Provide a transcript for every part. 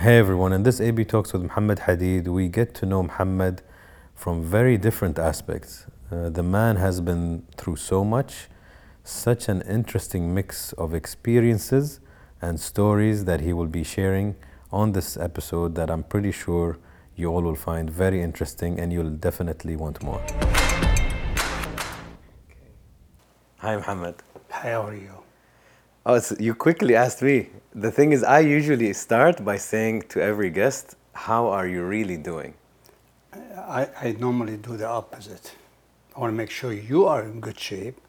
Hey everyone, in this AB Talks with Muhammad Hadid, we get to know Muhammad from very different aspects. Uh, the man has been through so much, such an interesting mix of experiences and stories that he will be sharing on this episode that I'm pretty sure you all will find very interesting and you'll definitely want more. Hi, Muhammad. Hi, How are you? Oh, so you quickly asked me. The thing is, I usually start by saying to every guest, How are you really doing? I, I normally do the opposite. I want to make sure you are in good shape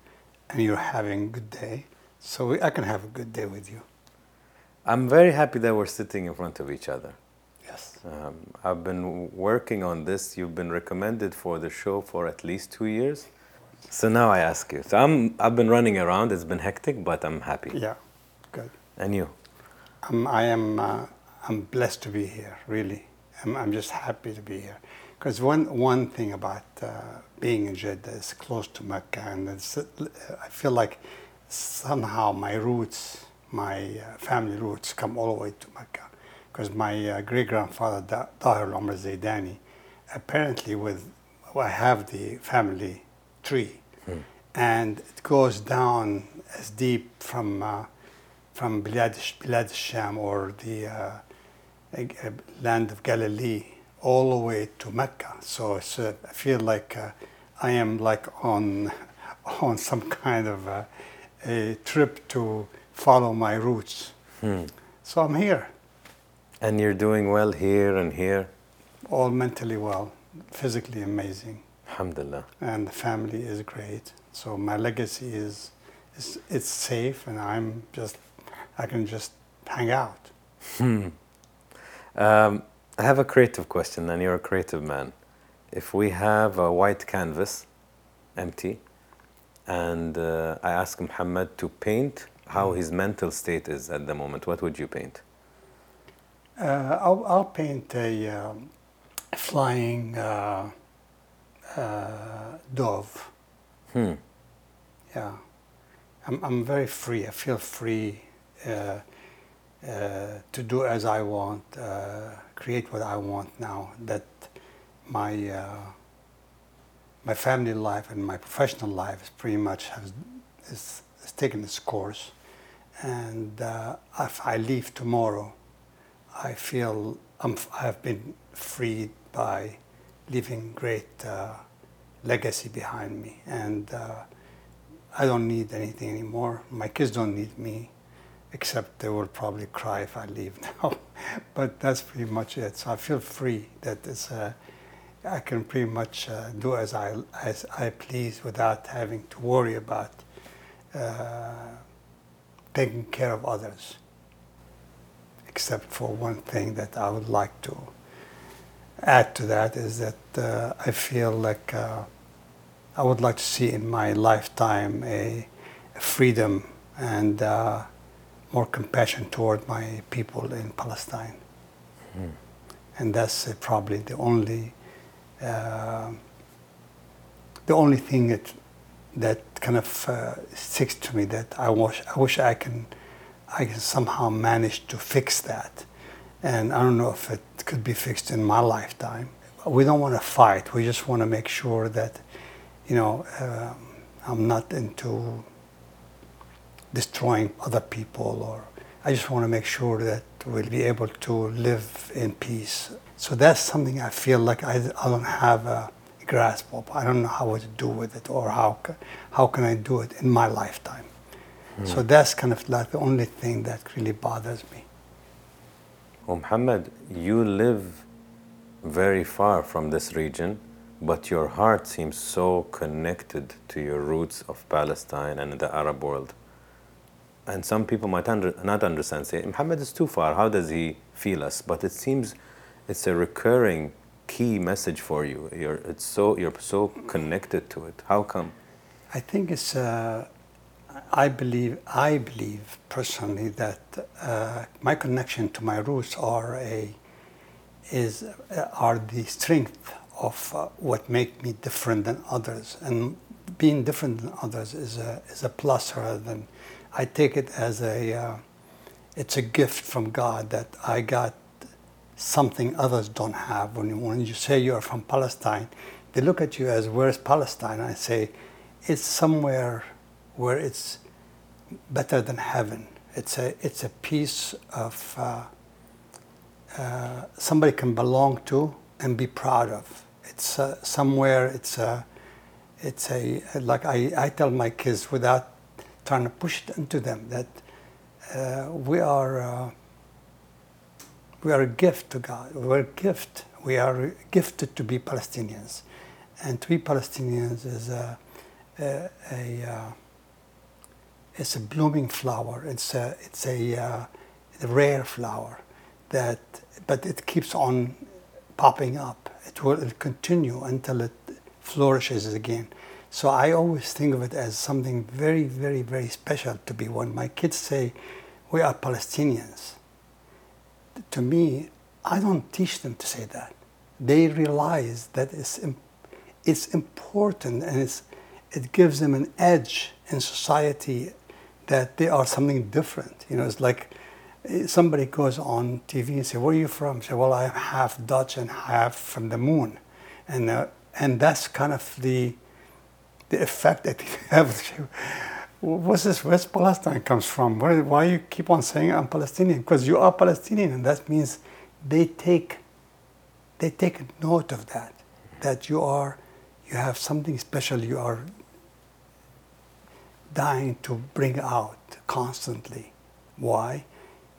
and you're having a good day so we, I can have a good day with you. I'm very happy that we're sitting in front of each other. Yes. Um, I've been working on this. You've been recommended for the show for at least two years. So now I ask you. So I'm, I've been running around. It's been hectic, but I'm happy. Yeah, good. And you? Um, I am uh, I'm blessed to be here, really. I'm, I'm just happy to be here. Because one, one thing about uh, being in Jeddah is close to Mecca, and it's, I feel like somehow my roots, my uh, family roots, come all the way to Mecca. Because my uh, great grandfather, da- Tahir Omar Zaidani, apparently, with I have the family tree, and it goes down as deep from uh, from Bilad, Bilad Sham or the uh, uh, land of Galilee all the way to Mecca. So it's, uh, I feel like uh, I am like on on some kind of uh, a trip to follow my roots. So I'm here, And you're doing well here and here. all mentally well, physically amazing, Alhamdulillah. and the family is great. So my legacy is, is it's safe, and I'm just I can just hang out. Um, I have a creative question, and you're a creative man. If we have a white canvas, empty, and uh, I ask Muhammad to paint how his mental state is at the moment, what would you paint? Uh, I'll, I'll paint a um, flying uh, uh, dove. Hmm. Yeah, I'm, I'm very free. I feel free uh, uh, to do as I want, uh, create what I want now. That my uh, my family life and my professional life is pretty much has is, is taken its course, and uh, if I leave tomorrow, I feel I'm, I've been freed by leaving great uh, legacy behind me, and uh, I don't need anything anymore. My kids don't need me, except they will probably cry if I leave now. but that's pretty much it. So I feel free that it's, uh, I can pretty much uh, do as I as I please without having to worry about uh, taking care of others except for one thing that I would like to add to that is that uh, I feel like uh, I would like to see in my lifetime a, a freedom and uh, more compassion toward my people in Palestine. And that's probably the only uh, the only thing that that kind of uh, sticks to me that I wish I wish I can I can somehow manage to fix that. And I don't know if it could be fixed in my lifetime. We don't want to fight. We just want to make sure that, you know, um, I'm not into destroying other people or I just want to make sure that we'll be able to live in peace. So that's something I feel like I, I don't have a grasp of. I don't know how to do with it or how, how can I do it in my lifetime. So that's kind of like the only thing that really bothers me. Oh, Muhammad, you live very far from this region, but your heart seems so connected to your roots of Palestine and the Arab world. And some people might under, not understand, say, Muhammad is too far, how does he feel us? But it seems it's a recurring key message for you. You're, it's so, you're so connected to it. How come? I think it's. Uh, I believe. I believe personally that uh, my connection to my roots are a is uh, are the strength of uh, what make me different than others, and being different than others is a is a plus rather than. I take it as a. Uh, it's a gift from God that I got something others don't have. When you, when you say you're from Palestine, they look at you as where's Palestine? I say it's somewhere where it's better than heaven. It's a it's a piece of uh, uh, somebody can belong to and be proud of. It's uh, somewhere. It's a it's a like I, I tell my kids without trying to push it into them that uh, we are uh, we are a gift to God. We're a gift. We are gifted to be Palestinians, and to be Palestinians is a a, a, uh, it's a blooming flower. It's a it's a, uh, a rare flower that but it keeps on popping up. It will continue until it flourishes again. So I always think of it as something very, very, very special to be. When my kids say, we are Palestinians, to me, I don't teach them to say that. They realize that it's, it's important and it's, it gives them an edge in society that they are something different. You know, it's like somebody goes on TV and say, "Where are you from?" Say, "Well, I'm half Dutch and half from the moon," and uh, and that's kind of the the effect that they have. What's this? Where's Palestine comes from? Why you keep on saying I'm Palestinian? Because you are Palestinian, and that means they take they take note of that. That you are you have something special. You are dying to bring out constantly. Why?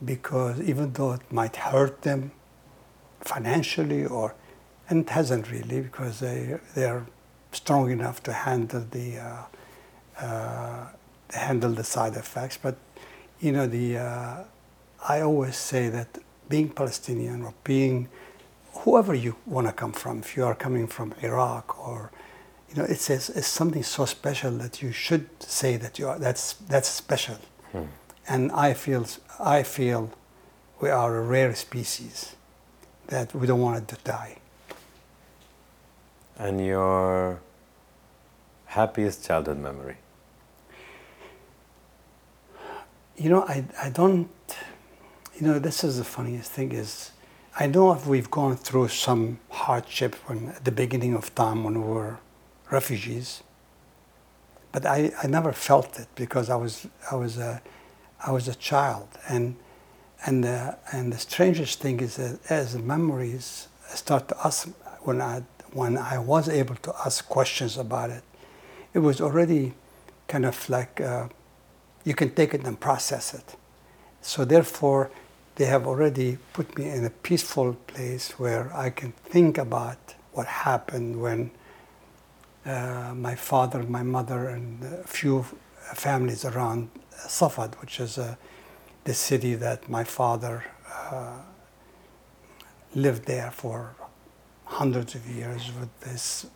because even though it might hurt them financially or and it hasn't really because they they're strong enough to handle the uh, uh, handle the side effects but you know the uh, I always say that being Palestinian or being whoever you want to come from if you are coming from Iraq or you know it's, it's, it's something so special that you should say that you are that's that's special hmm. and I feel I feel we are a rare species that we don't want it to die. And your happiest childhood memory? You know, I, I don't, you know, this is the funniest thing is, I know if we've gone through some hardship when, at the beginning of time when we were refugees, but I, I never felt it because I was, I was a, I was a child, and and the, and the strangest thing is that as memories start to ask when I when I was able to ask questions about it, it was already kind of like uh, you can take it and process it. So therefore, they have already put me in a peaceful place where I can think about what happened when uh, my father, my mother, and a few families around Safad, which is uh, the city that my father uh, lived there for hundreds of years with his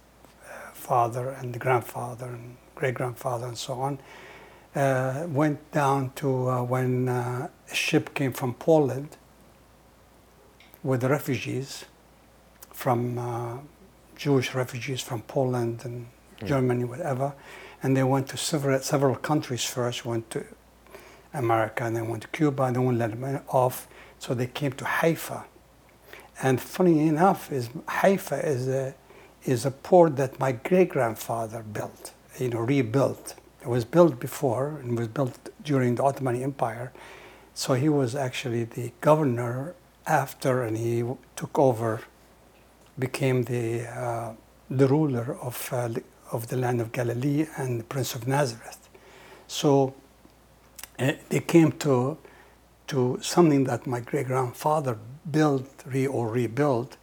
uh, father and grandfather and great grandfather and so on. Uh, went down to when a ship came from Poland with refugees from Jewish refugees from Poland and. Germany, whatever and they went to several, several countries first, went to America, and then went to Cuba, and they wouldn't let them off. So they came to Haifa. And funny enough, is Haifa is a, is a port that my great grandfather built, you know, rebuilt. It was built before and was built during the Ottoman Empire. So he was actually the governor after, and he took over, became the, uh, the ruler of uh, of the land of Galilee and the Prince of Nazareth. So uh, they came to, to something that my great grandfather built re, or rebuilt.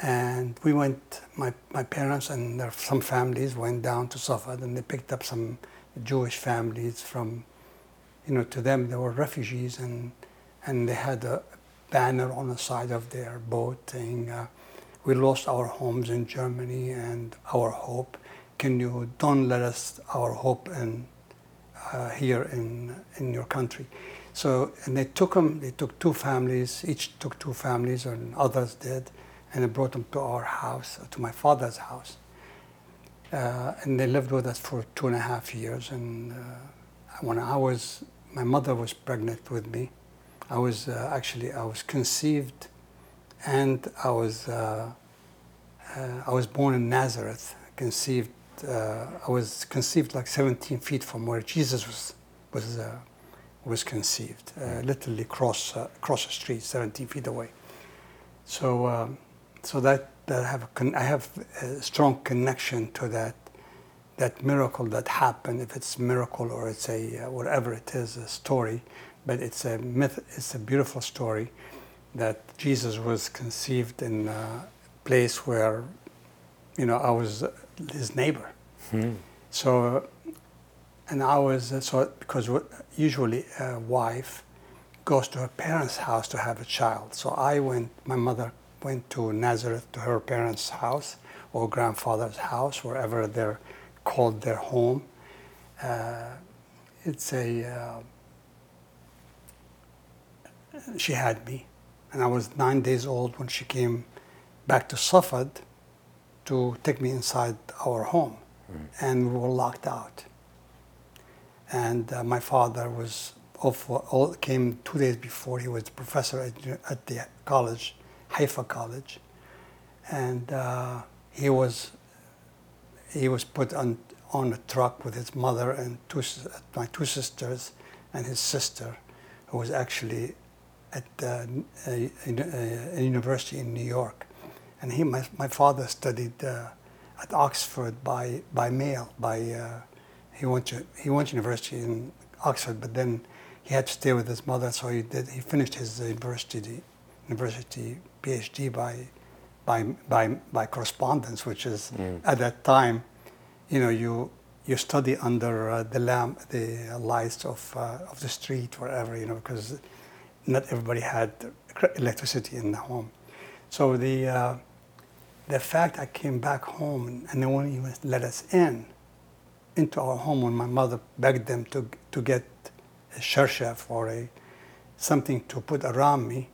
And we went, my, my parents and there, some families went down to Safad and they picked up some Jewish families from, you know, to them they were refugees and, and they had a banner on the side of their boat saying, uh, we lost our homes in Germany and our hope. Can you don't let us our hope in uh, here in in your country. So and they took them they took two families each took two families and others did and they brought them to our house to my father's house. Uh, and they lived with us for two and a half years and uh, when i was my mother was pregnant with me i was uh, actually i was conceived and I was uh, uh, I was born in Nazareth, conceived. Uh, I was conceived like 17 feet from where Jesus was was uh, was conceived, uh, literally cross uh, across the street, 17 feet away. So um, so that, that I have a con- I have a strong connection to that that miracle that happened. If it's a miracle or it's a uh, whatever it is, a story, but it's a myth. It's a beautiful story that Jesus was conceived in a place where, you know, I was his neighbor. So, and I was uh, so because usually a wife goes to her parents' house to have a child. So I went. My mother went to Nazareth to her parents' house or grandfather's house, wherever they're called their home. Uh, it's a. Uh, she had me, and I was nine days old when she came back to Safed to take me inside our home, and we were locked out. And uh, my father was off, all, came two days before. He was a professor at, at the college, Haifa College, and uh, he was he was put on on a truck with his mother and two, my two sisters and his sister, who was actually at uh, a, a, a university in New York. And he, my, my father studied uh, at Oxford by, by mail. By, uh, he, went to, he went to university in Oxford, but then he had to stay with his mother, so he, did, he finished his university, university PhD by, by, by, by correspondence, which is at that time, you know, you, you study under uh, the lamp, the lights of, uh, of the street, wherever, you know, because not everybody had electricity in the home. So the, uh, the fact I came back home and, they won't even let us in, into our home when my mother begged them to, to get a shershef or a, something to put around me,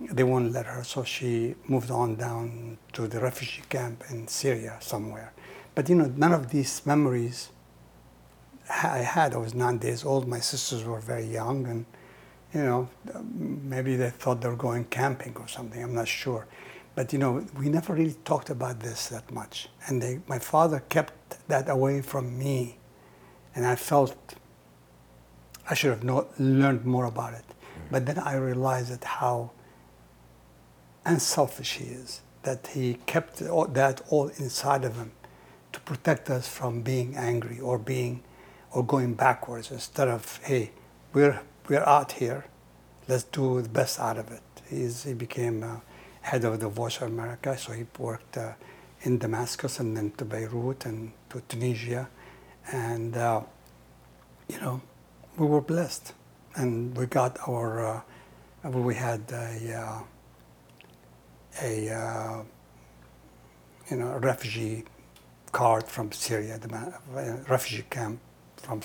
they won't let her. So she moved on down to the refugee camp in Syria somewhere. But you know, none of these memories I had. I was nine days old. My sisters were very young, and you know, maybe they thought they were going camping or something. I'm not sure. But you know, we never really talked about this that much. And they, my father kept that away from me, and I felt I should have know, learned more about it. Mm. But then I realized that how unselfish he is. That he kept all, that all inside of him to protect us from being angry or being or going backwards instead of hey we're we're out here. Let's do the best out of it. He's, he became uh, head of the voice of america so he worked uh, in damascus and then to beirut and to tunisia. And uh, you know we were blessed. And we got our uh, we had a uh, a uh, you know refugee card from Syria, the refugee camp from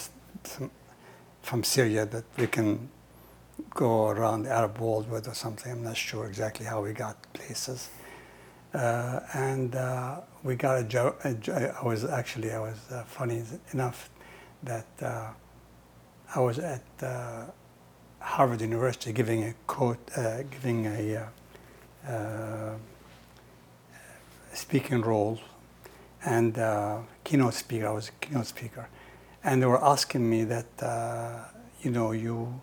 from Syria that we can go around the Arab world with or something. I'm not sure exactly how we got places. Uh, and uh, we got a job. I was actually I was uh, funny enough that uh, I was at uh, Harvard University giving a quote, uh, giving a speaking role and keynote speaker. I was a keynote speaker, and they were asking me that uh, you know you.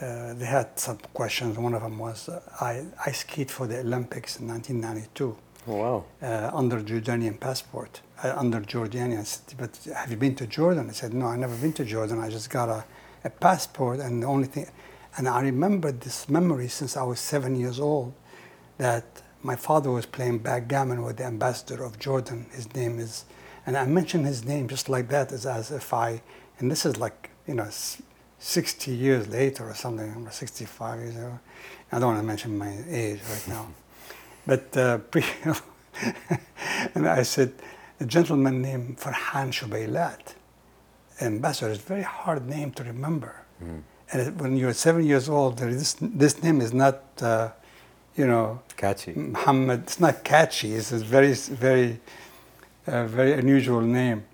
Uh, they had some questions. One of them was uh, I, I skied for the Olympics in 1992 Oh, wow. uh, under Jordanian passport, uh, under Jordanian. I said, but have you been to Jordan? I said, no, I never been to Jordan. I just got a, a passport, and the only thing, and I remember this memory since I was seven years old, that my father was playing backgammon with the ambassador of Jordan. His name is, and I mentioned his name just like that, as, as if I, and this is like, you know, 60 years later or something, I'm 65 years old. I don't want to mention my age right now. But uh, pre- and I said, a gentleman named Farhan Shubaylat, ambassador, is a very hard name to remember. And when you're seven years old, there is, this name is not, uh, you know, Catchy. Muhammad. It's not catchy. It's very, very, uh, very unusual name.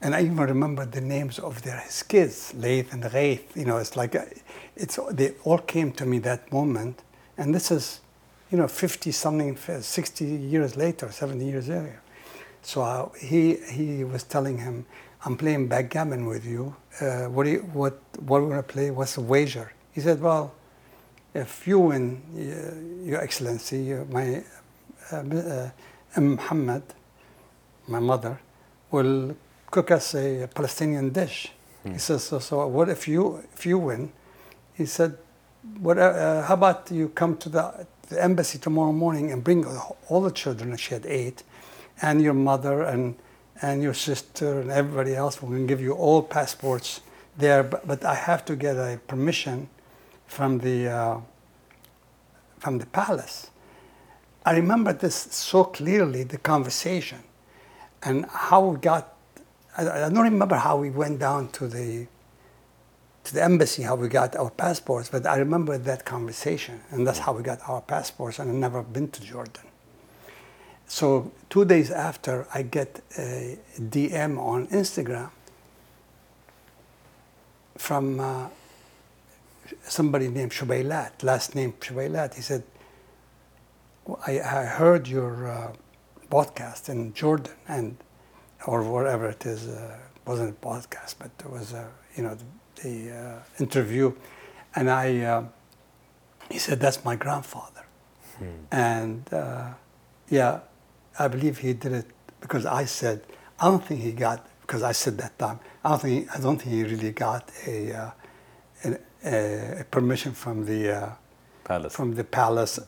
And I even remember the names of their his kids, Laith and Ghaith. You know, it's like, uh, it's they all came to me that moment, And this is, you know, 50 something, 60 years later, 70 years earlier. So uh, he, he was telling him, I'm playing backgammon with you. Uh, what, do you, what, what are we going to play? What's the wager? He said, well, if you win, uh, Your Excellency, uh, my uh, uh, Muhammad, my mother, will cook us a Palestinian dish. Hmm. He says, so, so what if you, if you win? He said, what, uh, how about you come to the, the embassy tomorrow morning and bring all the children, that she had eight, and your mother and, and your sister and everybody else. We're going to give you all passports there, but, but I have to get a permission from the, uh, from the palace. I remember this so clearly, the conversation, and how we got. I, I don't remember how we went down to the to the embassy, how we got our passports, but I remember that conversation, and that's how we got our passports. And I've never been to Jordan. So two days after, I get a DM on Instagram from uh, somebody named Shubaylat, last name Shubaylat. He said, I, I heard your uh, podcast in Jordan, and or whatever it is, uh, wasn't a podcast, but it was, uh, you know, the, the uh, interview, and I, uh, he said, that's my grandfather, and uh, yeah, I believe he did it because I said, I don't think he got because I said that time. I don't think I don't think he really got a, uh, a, a permission from the uh, Palace. from the palace,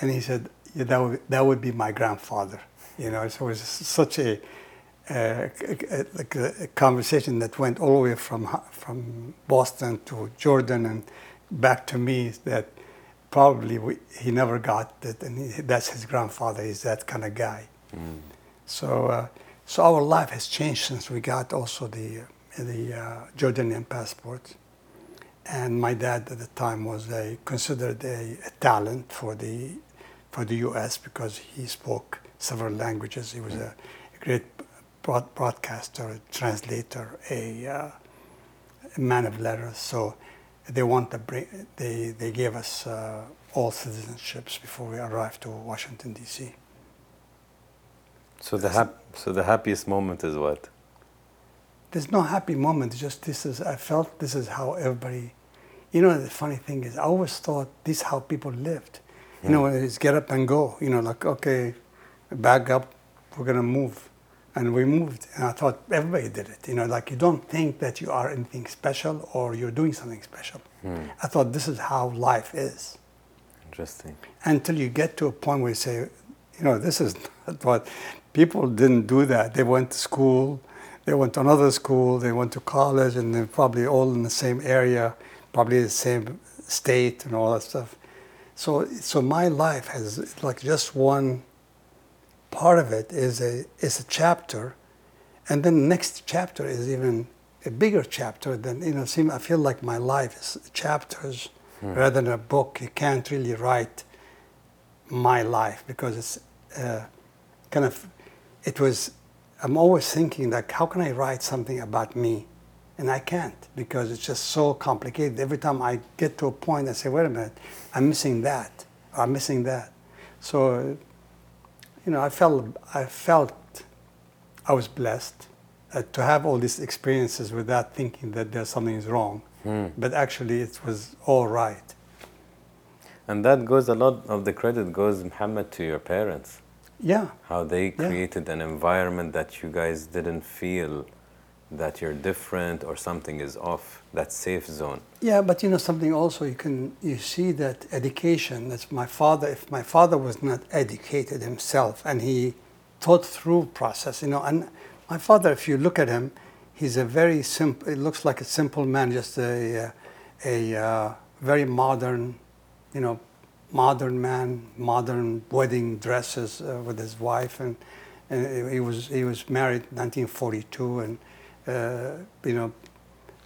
and he said yeah, that would that would be my grandfather. You know, so it was such a, uh, a, a, a conversation that went all the way from from Boston to Jordan and back to me that probably we, he never got that, and he, that's his grandfather. He's that kind of guy. So, uh, so our life has changed since we got also the the uh, Jordanian passport. And my dad at the time was a, considered a, a talent for the for the U.S. because he spoke several languages. He was a, great broad, broadcaster, a translator, a, uh, a man of letters. So they want to bring. They they gave us uh, all citizenships before we arrived to Washington D.C. So the hap- so the happiest moment is what? there's no happy moment. Just this is I felt this is how everybody. You know, the funny thing is, I always thought this is how people lived. You know, it's get up and go. You know, like okay, back up, we're gonna move, and we moved. And I thought everybody did it. You know, like you don't think that you are anything special or you're doing something special. Hmm. I thought this is how life is Interesting. until you get to a point where you say, you know, this is not what people didn't do that. They went to school, they went to another school, they went to college, and they're probably all in the same area, probably the same state and all that stuff. So, so my life has like just one part of it is a is a chapter, and then the next chapter is even a bigger chapter. Than you know, seem I feel like my life is chapters rather than a book. You can't really write my life because it's uh, kind of it was i'm always thinking like how can i write something about me and i can't because it's just so complicated every time i get to a point i say wait a minute i'm missing that i'm missing that so you know i felt i felt i was blessed uh, to have all these experiences without thinking that there's something is wrong but actually it was all right And that goes a lot of the credit goes Muhammad to your parents. yeah How they Yeah. created an environment that you guys didn't feel that you're different or something is off. That safe zone. Yeah, but you know something also you can you see that education. That's my father. If my father was not educated himself and he thought through process, you know, and my father, if you look at him, he's a very simple. It looks like a simple man, just a a, uh, very modern, you know, modern man, modern wedding dresses uh, with his wife, and, and he was he was married 1942, and uh, you know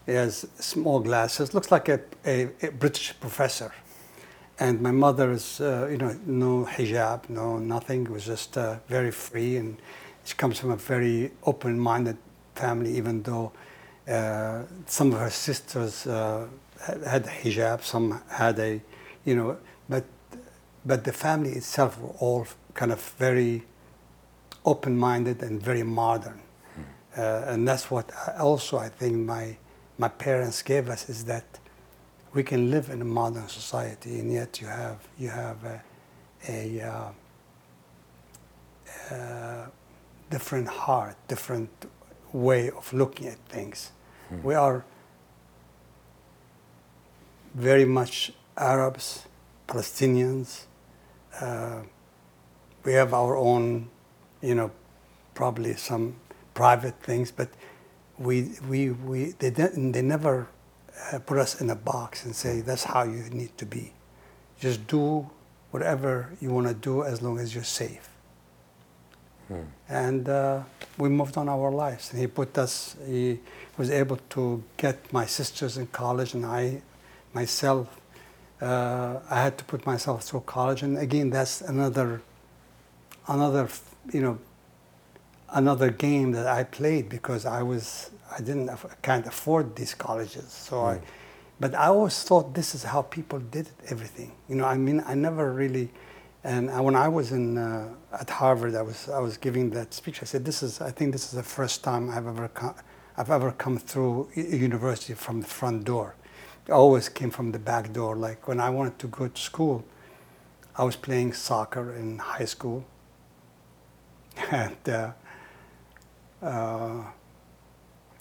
he has small glasses, looks like a, a, a British professor. And my mother is, uh, you know, no hijab, no nothing. It was just uh, very free, and she comes from a very open-minded family. Even though uh, some of her sisters uh, had had hijab, some had a, you know, but but the family itself were all kind of very open-minded and very modern. Uh, and that's what also I think my, my parents gave us is that we can live in a modern society and yet you have, you have a, a uh, uh, different heart, different way of looking at things. We are very much Arabs, Palestinians. Uh, we have our own, you know, probably some private things, but we, we, we, they, didn't, they never uh, put us in a box and say, that's how you need to be. Just do whatever you want to do as long as you're safe. Hmm. And uh, we moved on our lives. And he put us, he was able to get my sisters in college, and I, myself, uh, I had to put myself through college. And again, that's another, another, you know, another game that I played because I was, I didn't, aff- can't afford these colleges. So I, Hmm. but I always thought this is how people did everything. You know, I mean, I never really, and I, when I was in uh, at Harvard, I was I was giving that speech. I said, "This is, I think, this is the first time I've ever come, I've ever come through a university from the front door. I always came from the back door. Like when I wanted to go to school, I was playing soccer in high school, and uh,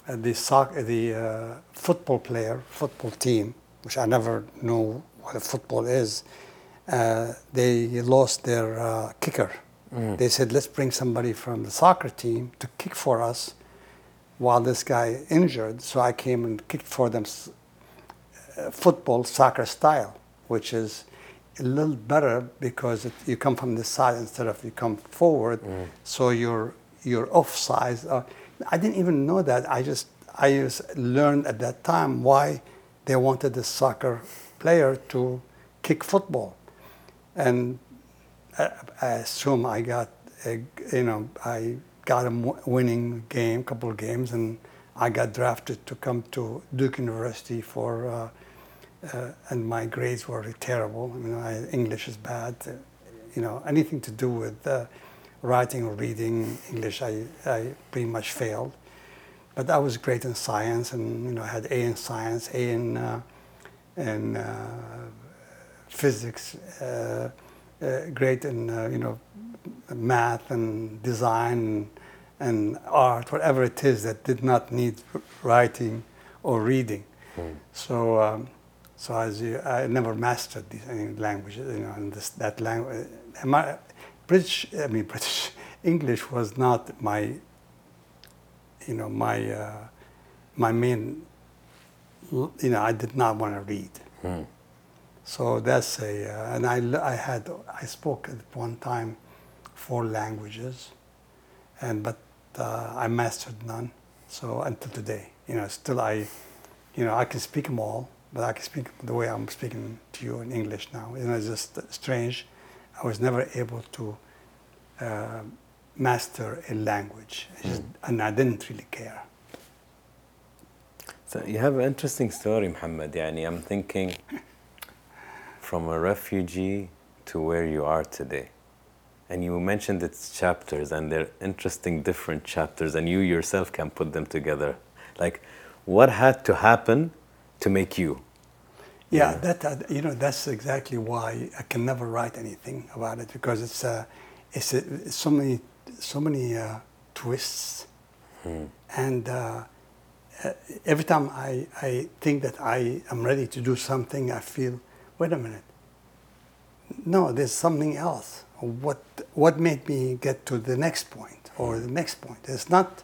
the soc- the uh, football player, football team, which I never know what a football is, uh, they lost their uh, kicker. Mm. They said, let's bring somebody from the soccer team to kick for us while this guy injured. So I came and kicked for them uh, football, soccer style, which is a little better because it, you come from the side instead of you come forward. Mm. So you're, you're offside. I didn't even know that. I just, I just learned at that time why they wanted the soccer player to kick football. And I, I assume I got, a, you know, I got a winning game, couple of games, and I got drafted to come to Duke University for, uh, uh, and my grades were terrible. I mean, I, English is bad. You know, anything to do with uh, writing or reading English, I, I pretty much failed. But I was great in science, and you know, I had A in science, A in, uh, in uh, physics, uh, uh, great in uh, you know math and design and, and art, whatever it is that did not need writing or reading. Mm. So, um, so as you, I never mastered these any languages, you know, and this, that language. British, I mean British English was not my, you know, my uh, my main. You know, I did not want to read. Mm. So that's a, uh, and I had, I spoke at one time four languages, and but uh, I mastered none. So until today, you know, still I, you know, I can speak them all, but I can speak the way I'm speaking to you in English now. You know, it's just strange. I was never able to uh, master a language, just- and I didn't really care. So you have an interesting story, Muhammad. Yani I'm thinking from a refugee to where you are today. And you mentioned its chapters, and they're interesting, different chapters, and you yourself can put them together. Like, what had to happen to make you? Yeah, Yeah. that uh, you know that's exactly why I can never write anything about it because it's uh, it's, uh, it's so many so many uh, twists, Hmm. and uh, uh, every time I I think that I am ready to do something, I feel wait a minute. No, there's something else. What what made me get to the next point or the next point? It's not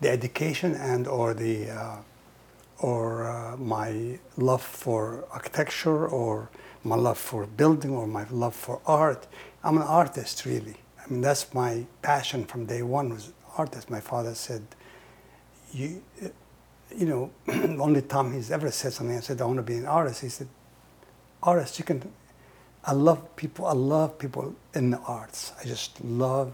the education and or the uh, or uh, my love for architecture or my love for building or my love for art. I'm an artist, really. I mean, that's my passion from day one was artist. My father said, you, you know, only time he's ever said something, I said, I want to be an artist. He said, artist, you can, I love people, I love people in the arts. I just love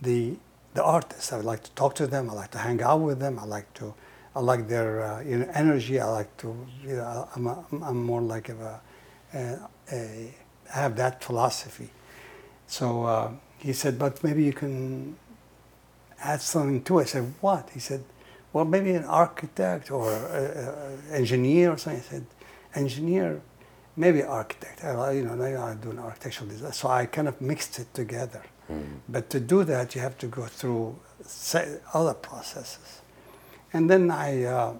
the, the artists. I would like to talk to them. I like to hang out with them. I like to, I like their uh, you know, energy. I like to, you know, I'm, a, I'm more like of a, a, a have that philosophy. So uh, he said, but maybe you can add something to it. I said, what? He said, well, maybe an architect or an engineer or something. I said, engineer, maybe architect. I, you know, maybe I do an architectural design. So I kind of mixed it together. But to do that, you have to go through other processes. And then I, uh,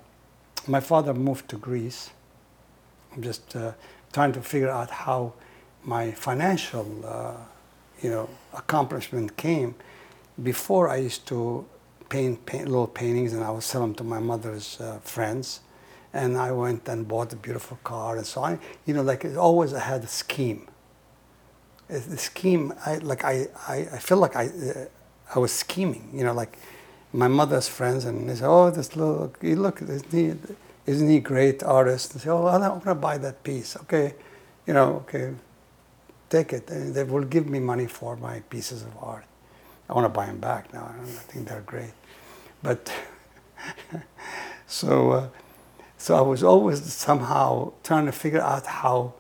my father moved to Greece. I'm just uh, trying to figure out how my financial, uh, you know, accomplishment came. Before I used to paint, paint little paintings, and I would sell them to my mother's uh, friends. And I went and bought a beautiful car and so on. You know, like always, I had a scheme the scheme, I, like I, I, I feel like I, uh, I was scheming, you know, like my mother's friends, and they say, oh, this look, you look, isn't he, isn't he great artist? And say, oh, I'm to buy that piece. Okay, you know, okay, take it. And they will give me money for my pieces of art. I want to buy them back now. I think they're great. But so, uh, so I was always somehow trying to figure out how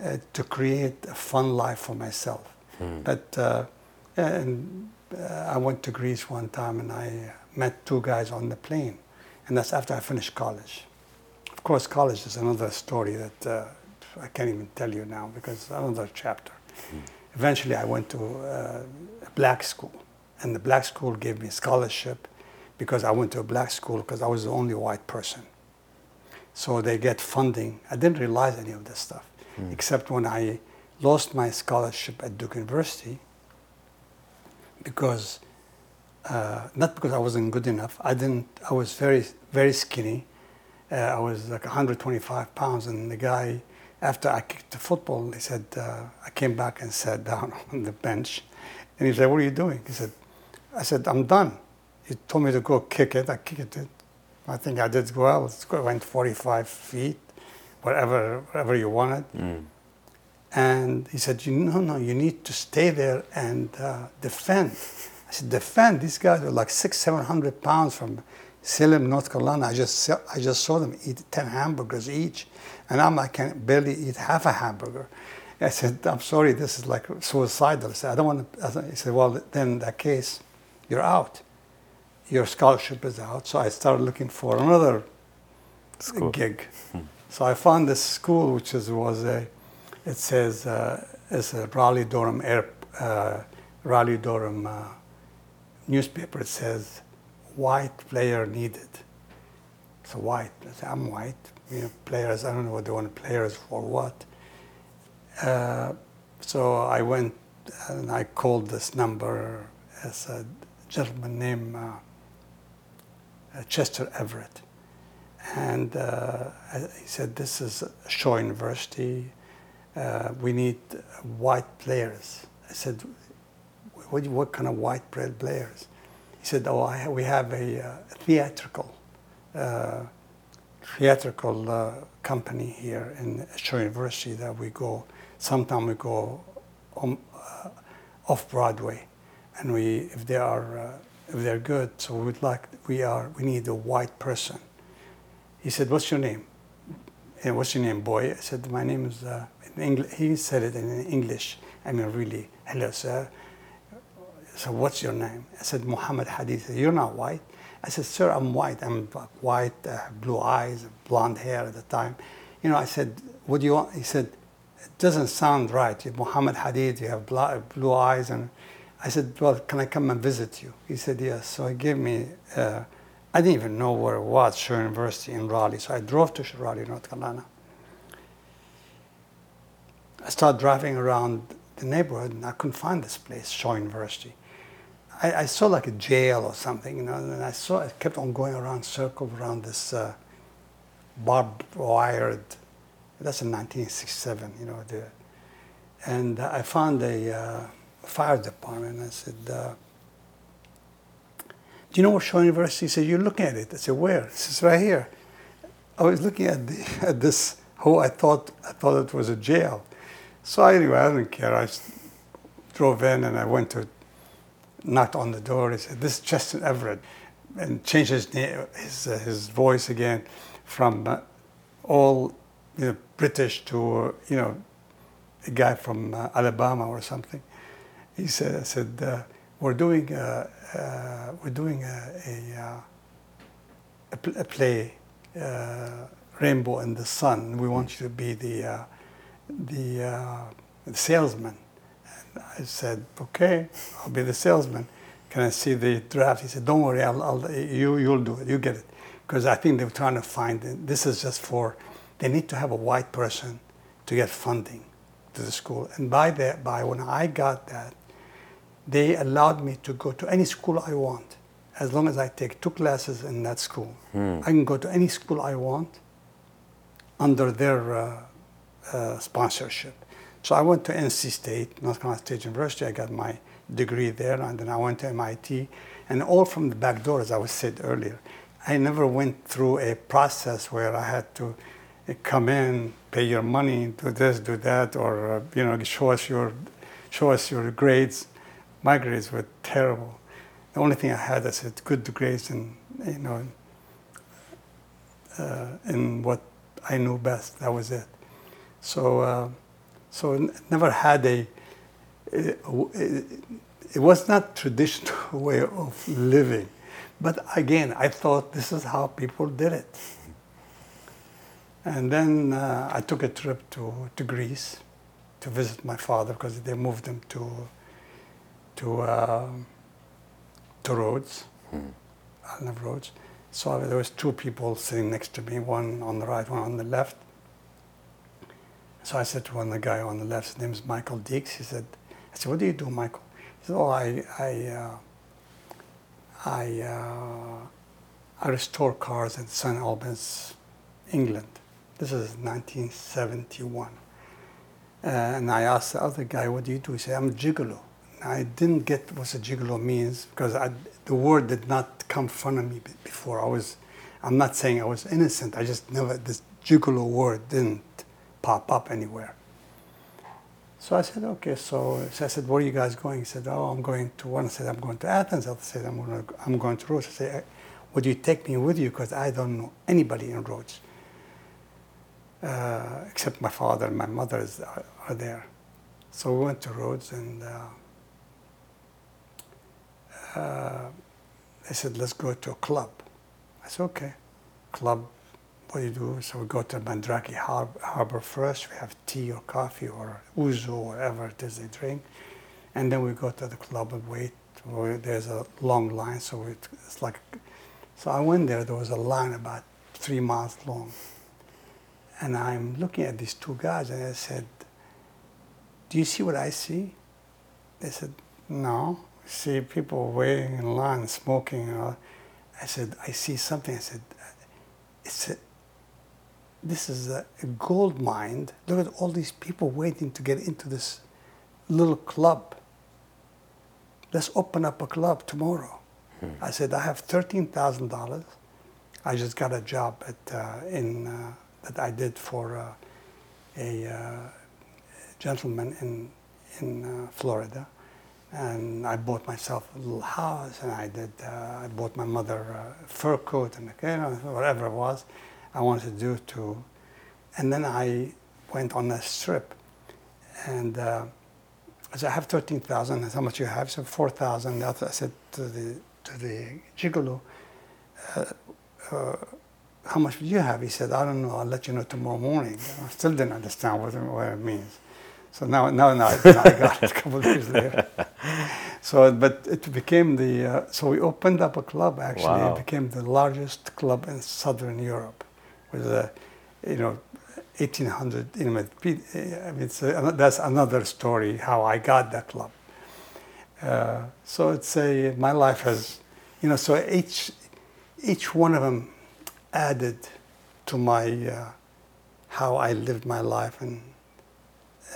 uh, to create a fun life for myself. Mm. But uh, and I went to Greece one time and I met two guys on the plane, and that's after I finished college. Of course, college is another story that uh, I can't even tell you now because it's another chapter. Mm. Eventually, I went to uh, a black school, and the black school gave me a scholarship because I went to a black school because I was the only white person. So they get funding. I didn't realize any of this stuff mm. except when I lost my scholarship at Duke University because uh, not because I wasn't good enough. I didn't. I was very very skinny. Uh, I was like 125 pounds, and the guy, after I kicked the football, he said uh, I came back and sat down on the bench, and he said, "What are you doing?" He said, "I said I'm done." He told me to go kick it. I kicked it. I think I did well. It went 45 feet whatever, whatever you wanted. Mm. And he said, you, no, no, you need to stay there and uh, defend. I said, defend? These guys were like six, 700 pounds from Salem, North Carolina. I just, I just saw them eat 10 hamburgers each. And I'm, I can barely eat half a hamburger. I said, I'm sorry, this is like suicidal. I said, I don't want to. He said, well, then in that case, you're out. Your scholarship is out. So I started looking for another School. gig. Hmm. So I found this school, which is, was a, it says, uh, it's a Raleigh Durham Air, uh, Raleigh Durham uh, newspaper. It says, white player needed. So white, I say, I'm white. You know, players, I don't know what they want players for what. Uh, so I went and I called this number as a gentleman named uh, Chester Everett and uh, he said, "This is Shaw University. Uh, we need white players." I said, "What, what kind of white bread players?" He said, "Oh, I, we have a uh, theatrical uh, theatrical uh, company here in Shaw University that we go. Sometimes we go on, uh, off Broadway, and we if they are if they're good, so we'd like we are we need a white person." He said, "What's your name?" And what's your name, boy? I said, "My name is." Uh. He said it in English. I mean, really, hello, sir. So, what's your name? I said, Muhammad Hadid. You're not white. I said, Sir, I'm white. I'm white, uh, blue eyes, blonde hair at the time. You know, I said, What do you want? He said, It doesn't sound right. You're Muhammad Hadid, you have blue eyes. And I said, Well, can I come and visit you? He said, Yes. So he gave me. Uh, I didn't even know where it was, Shaw University in Raleigh. So I drove to Raleigh, North Carolina. I started driving around the neighborhood and I couldn't find this place, Shaw University. I, I saw like a jail or something, you know, and I saw it kept on going around, circle around this uh, barbed wired, that's in 1967, you know. The, and I found a uh, fire department. I said, uh, do you know what Shaw University? He said, you're looking at it. I said, where? He says, right here. I was looking at, the, at this hole. I thought, I thought it was a jail. So anyway, I didn't care. I drove in and I went to, knocked on the door. He said, this is Justin Everett. And changed his, name, his, uh, his voice again from uh, all you know, British to, you know, a guy from uh, Alabama or something. He said, I said, uh, we're doing, uh, uh, we're doing a, a, a, pl- a play, Rainbow in the Sun. We want you to be the, the, uh, the salesman. And I said, okay, I'll be the salesman. Can I see the draft? He said, don't worry, I'll, I'll, you, you'll do it, you get it. Because I think they were trying to find, it. this is just for, they need to have a white person to get funding to the school. And by that, by when I got that, they allowed me to go to any school I want, as long as I take two classes in that school. I can go to any school I want under their uh, uh, sponsorship. So I went to NC State, North Carolina State University. I got my degree there, and then I went to MIT, and all from the back door, as I was said earlier. I never went through a process where I had to uh, come in, pay your money, do this, do that, or uh, you know, show us your, show us your grades. My grades were terrible. The only thing I had, I said, good grades, and you know, uh, in what I knew best. That was it. So, uh, so never had a. It, it was not traditional way of living, but again, I thought this is how people did it. And then uh, I took a trip to, to Greece to visit my father because they moved him to to uh, to Rhodes, Island of Rhodes. So there was two people sitting next to me, one on the right, one on the left. So I said to one of the guy on the left, his name is Michael Deeks. He said, I said, what do you do, Michael? He said, oh, I, I, uh, I, uh, I restore cars in St. Albans, England. This is 1971. Uh, and I asked the other guy, what do you do? He said, I'm a gigolo. I didn't get what a gigolo means because I, the word did not come front of me before. I was, I'm not saying I was innocent. I just never, this gigolo word didn't pop up anywhere. So I said, okay. So, so I said, where are you guys going? He said, oh, I'm going to one. I said, I'm going to Athens. I said, I'm going to, I'm going to Rhodes. I said, would you take me with you? Because I don't know anybody in Rhodes. Uh, except my father and my mother is, are, are there. So we went to Rhodes and uh, uh, they said, let's go to a club. I said, okay. Club, what do you do? So we go to Mandraki Har- Harbor first. We have tea or coffee or ouzo, or whatever it is they drink. And then we go to the club and wait. There's a long line, so it's like. So I went there. There was a line about three miles long, and I'm looking at these two guys, and I said, "Do you see what I see?" They said, "No." See people waiting in line, smoking. I said, "I see something." I said, "It's a, this is a, a gold mine. Look at all these people waiting to get into this little club. Let's open up a club tomorrow." I said, "I have thirteen thousand dollars. I just got a job at uh, in uh, that I did for uh, a uh, gentleman in in uh, Florida, and I bought myself a little house, and I did. Uh, I bought my mother a fur coat and you know, whatever it was I wanted to do too. and then I went on a trip, and uh, I said I have thirteen thousand. How much you have? So four thousand. I said to the to the gigolo. Uh, uh, how much do you have? He said, I don't know. I'll let you know tomorrow morning. I still didn't understand what, it- what it means. So now, now, now, now I got it a couple of years later. So, but it became the. Uh, so we opened up a club. Actually, Wow. it became the largest club in Southern Europe, with a, you know, 1,800 intimate. I mean, it's a, that's another story. How I got that club. Uh, so it's a. My life has, you know. So each, each one of them added to my uh, how I lived my life, and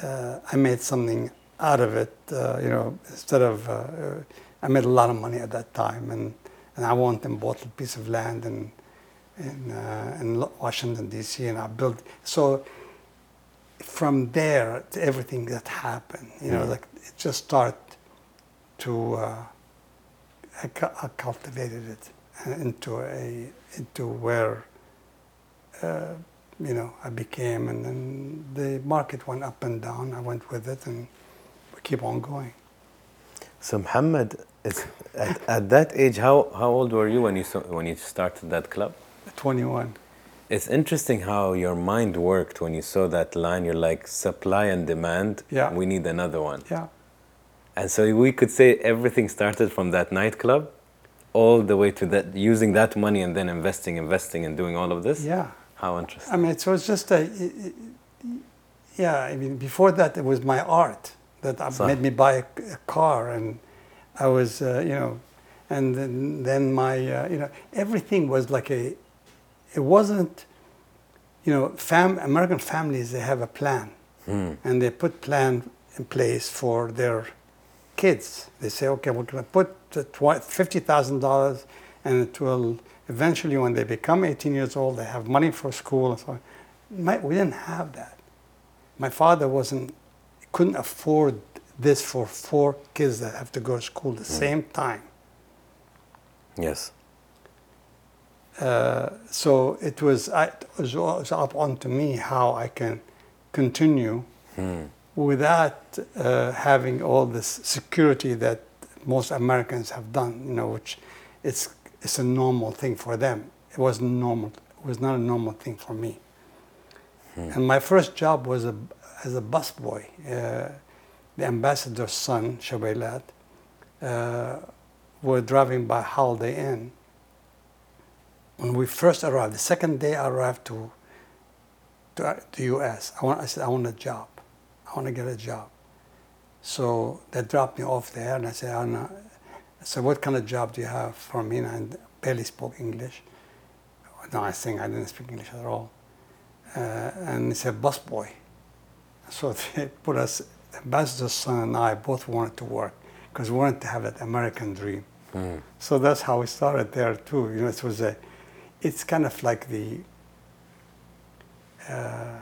uh, I made something out of it. Uh, you know, instead of uh, uh, I made a lot of money at that time, and and I went and bought a piece of land in in, uh, in Washington D.C. and I built so. From there to everything that happened, you know, like it just started to. Uh, I, I cultivated it uh, into a into where uh, you know, I became, and then the market went up and down. I went with it, and we keep on going. So Muhammad, is, at, at that age, how, how old were you when you when you started that club? 21. It's interesting how your mind worked when you saw that line. You're like supply and demand. Yeah. We need another one. Yeah. And so we could say everything started from that nightclub, all the way to that using that money and then investing, investing, and doing all of this. Yeah. How interesting. I mean, so it's just a, it- it- yeah. I mean, before that, it was my art that So- made me buy a, a car, and I was, uh, you know, and then, then my, uh, you know, everything was like a. It wasn't, you know, fam. American families they have a plan, Hmm. and they put plan in place for their kids. They say, okay, we're going to put the twi- $50,000 and it will eventually, when they become 18 years old, they have money for school and so on. My, we didn't have that. My father wasn't, couldn't afford this for four kids that have to go to school at the same time. Yes. Uh, so it was, I, it was up onto me how I can continue Hmm. without uh, having all this security that most Americans have done, you know, which it's, it's a normal thing for them. It wasn't normal. It was not a normal thing for me. And my first job was a, as a busboy. Uh, the ambassador's son, Shabailat, uh, were driving by Holiday Inn. When we first arrived, the second day I arrived to, to the U.S., I, want, I said, I want a job. I want to get a job. So they dropped me off there, and I said, I said, what kind of job do you have for me? And I barely spoke English. No, I think I didn't speak English at all. Uh, and he said, busboy. So they put us, ambassador's son and I both wanted to work because we wanted to have that American dream. Hmm. So that's how we started there too. You know, it was a, it's kind of like the, uh,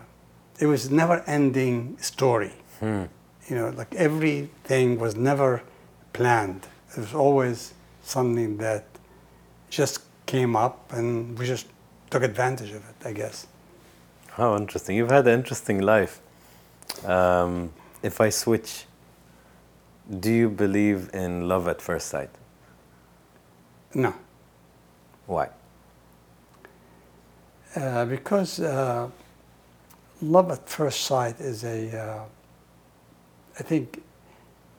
it was never-ending story. Hmm. You know, like everything was never planned. It was always something that just came up, and we just took advantage of it. I guess. How interesting. You've had an interesting life. Um, if I switch, do you believe in love at first sight? No, Why? Uh, because uh, love at first sight is a. Uh, I think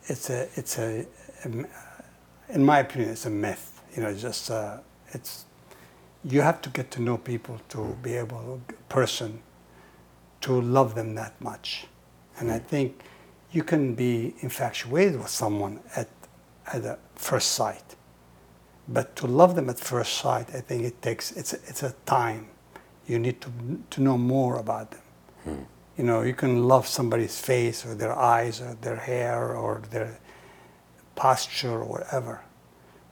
it's a it's a, a m- in my opinion it's a myth. You know, it's just uh, it's you have to get to know people to be able person to love them that much, and I think you can be infatuated with someone at at a first sight, but to love them at first sight, I think it takes it's a, it's a time. You need to to know more about them. You know, you can love somebody's face or their eyes or their hair or their posture or whatever,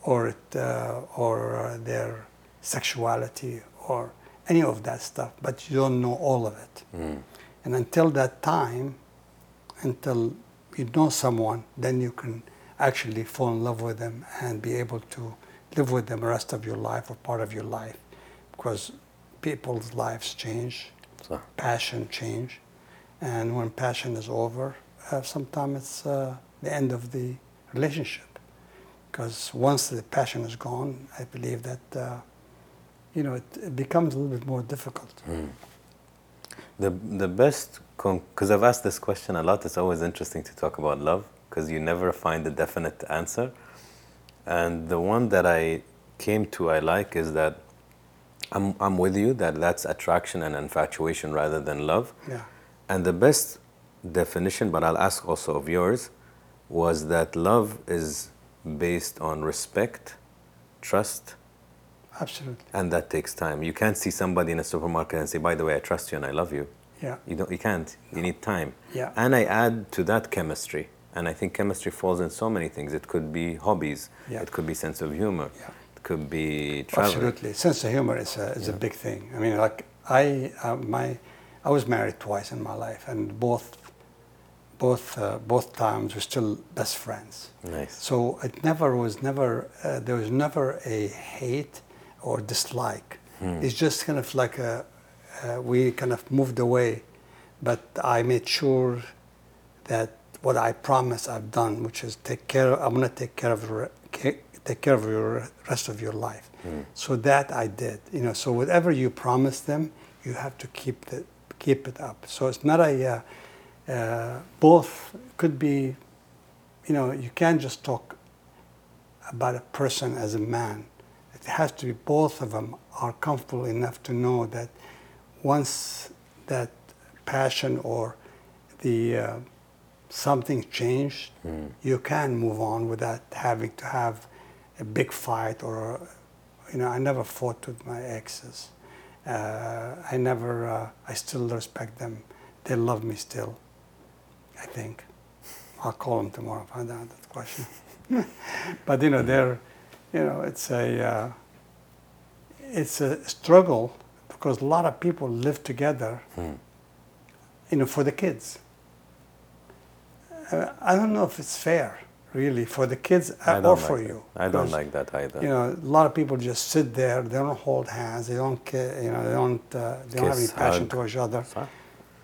or it, uh, or uh, their sexuality or any of that stuff, but you don't know all of it. Hmm. And until that time, until you know someone, then you can actually fall in love with them and be able to live with them the rest of your life or part of your life, because people's lives change So, passion change, and when passion is over, uh, sometimes it's uh, the end of the relationship. Because once the passion is gone, I believe that uh, you know it, it becomes a little bit more difficult. the, the best, because I've asked this question a lot, it's always interesting to talk about love because you never find a definite answer. And the one that I came to I like is that I'm, I'm with you that that's attraction and infatuation rather than love. Yeah, And the best definition, but I'll ask also of yours, was that love is based on respect, trust, absolutely. and that takes time. You can't see somebody in a supermarket and say, "By the way, I trust you and I love you." Yeah, You don't. You can't. You need time. Yeah. And I add to that chemistry, and I think chemistry falls in so many things. It could be hobbies. Yeah. It could be sense of humor. Yeah. Could be travel. absolutely. Sense of humor is a is a big thing. I mean, like I uh, my I was married twice in my life, and both both uh, both times we're still best friends. Nice. So it never was never uh, there was never a hate or dislike. It's just kind of like a, uh, we kind of moved away, but I made sure that what I promised I've done, which is take care. Of, I'm gonna take care of take care of your rest of your life. So that I did. You know, so whatever you promise them, you have to keep the keep it up. So it's not a uh, uh, both could be. You know, you can't just talk about a person as a man. It has to be both of them are comfortable enough to know that once that passion or the uh, something changed, you can move on without having to have a big fight or you know. I never fought with my exes. Uh, I never. Uh, I still respect them. They love me still. I think. I'll call them tomorrow. Find out that question. but you know, they're. You know, it's a. Uh, it's a struggle because a lot of people live together. You know, for the kids. Uh, I don't know if it's fair, really, for the kids or like for that. you. I don't like that either. You know, a lot of people just sit there. They don't hold hands. They don't care. You know, they don't. Uh, they don't have any passion hug. towards each other.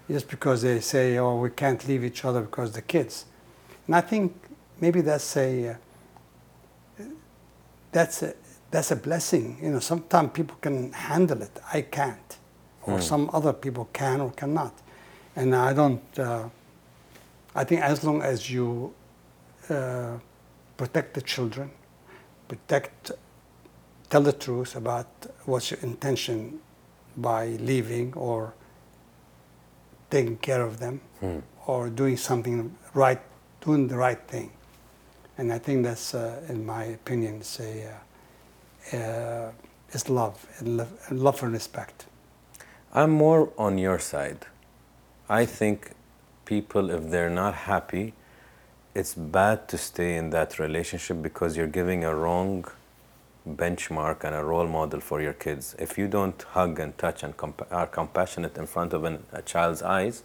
Just because they say, "Oh, we can't leave each other because the kids." And I think maybe that's a. Uh, that's a that's a blessing. You know, sometimes people can handle it. I can't, or some other people can or cannot, and I don't. Uh, I think as long as you uh, protect the children, protect, tell the truth about what's your intention by leaving or taking care of them Hmm. or doing something right, doing the right thing. And I think that's, uh, in my opinion, it's a, uh, uh, it's love and love, and love and respect. I'm more on your side. I think people, if they're not happy, it's bad to stay in that relationship because you're giving a wrong benchmark and a role model for your kids. If you don't hug and touch and compa- are compassionate in front of an, a child's eyes,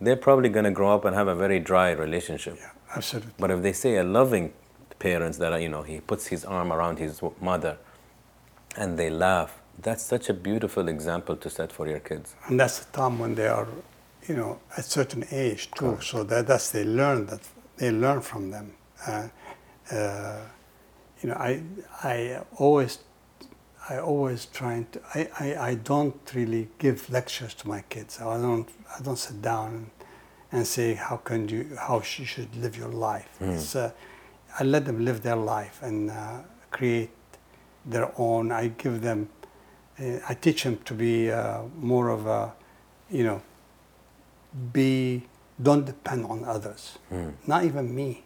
they're probably going to grow up and have a very dry relationship. Yeah, absolutely. But if they say a loving parents that are, you know, he puts his arm around his mother and they laugh, that's such a beautiful example to set for your kids. And that's the time when they are, you know, at certain age too. So that that's they learn that they learn from them. Uh, uh, you know, I I always I always trying to I, I, I don't really give lectures to my kids. I don't I don't sit down and, and say how can you how you should live your life. It's uh, I let them live their life and uh, create their own. I give them uh, I teach them to be uh, more of a you know be don't depend on others. Hmm. Not even me.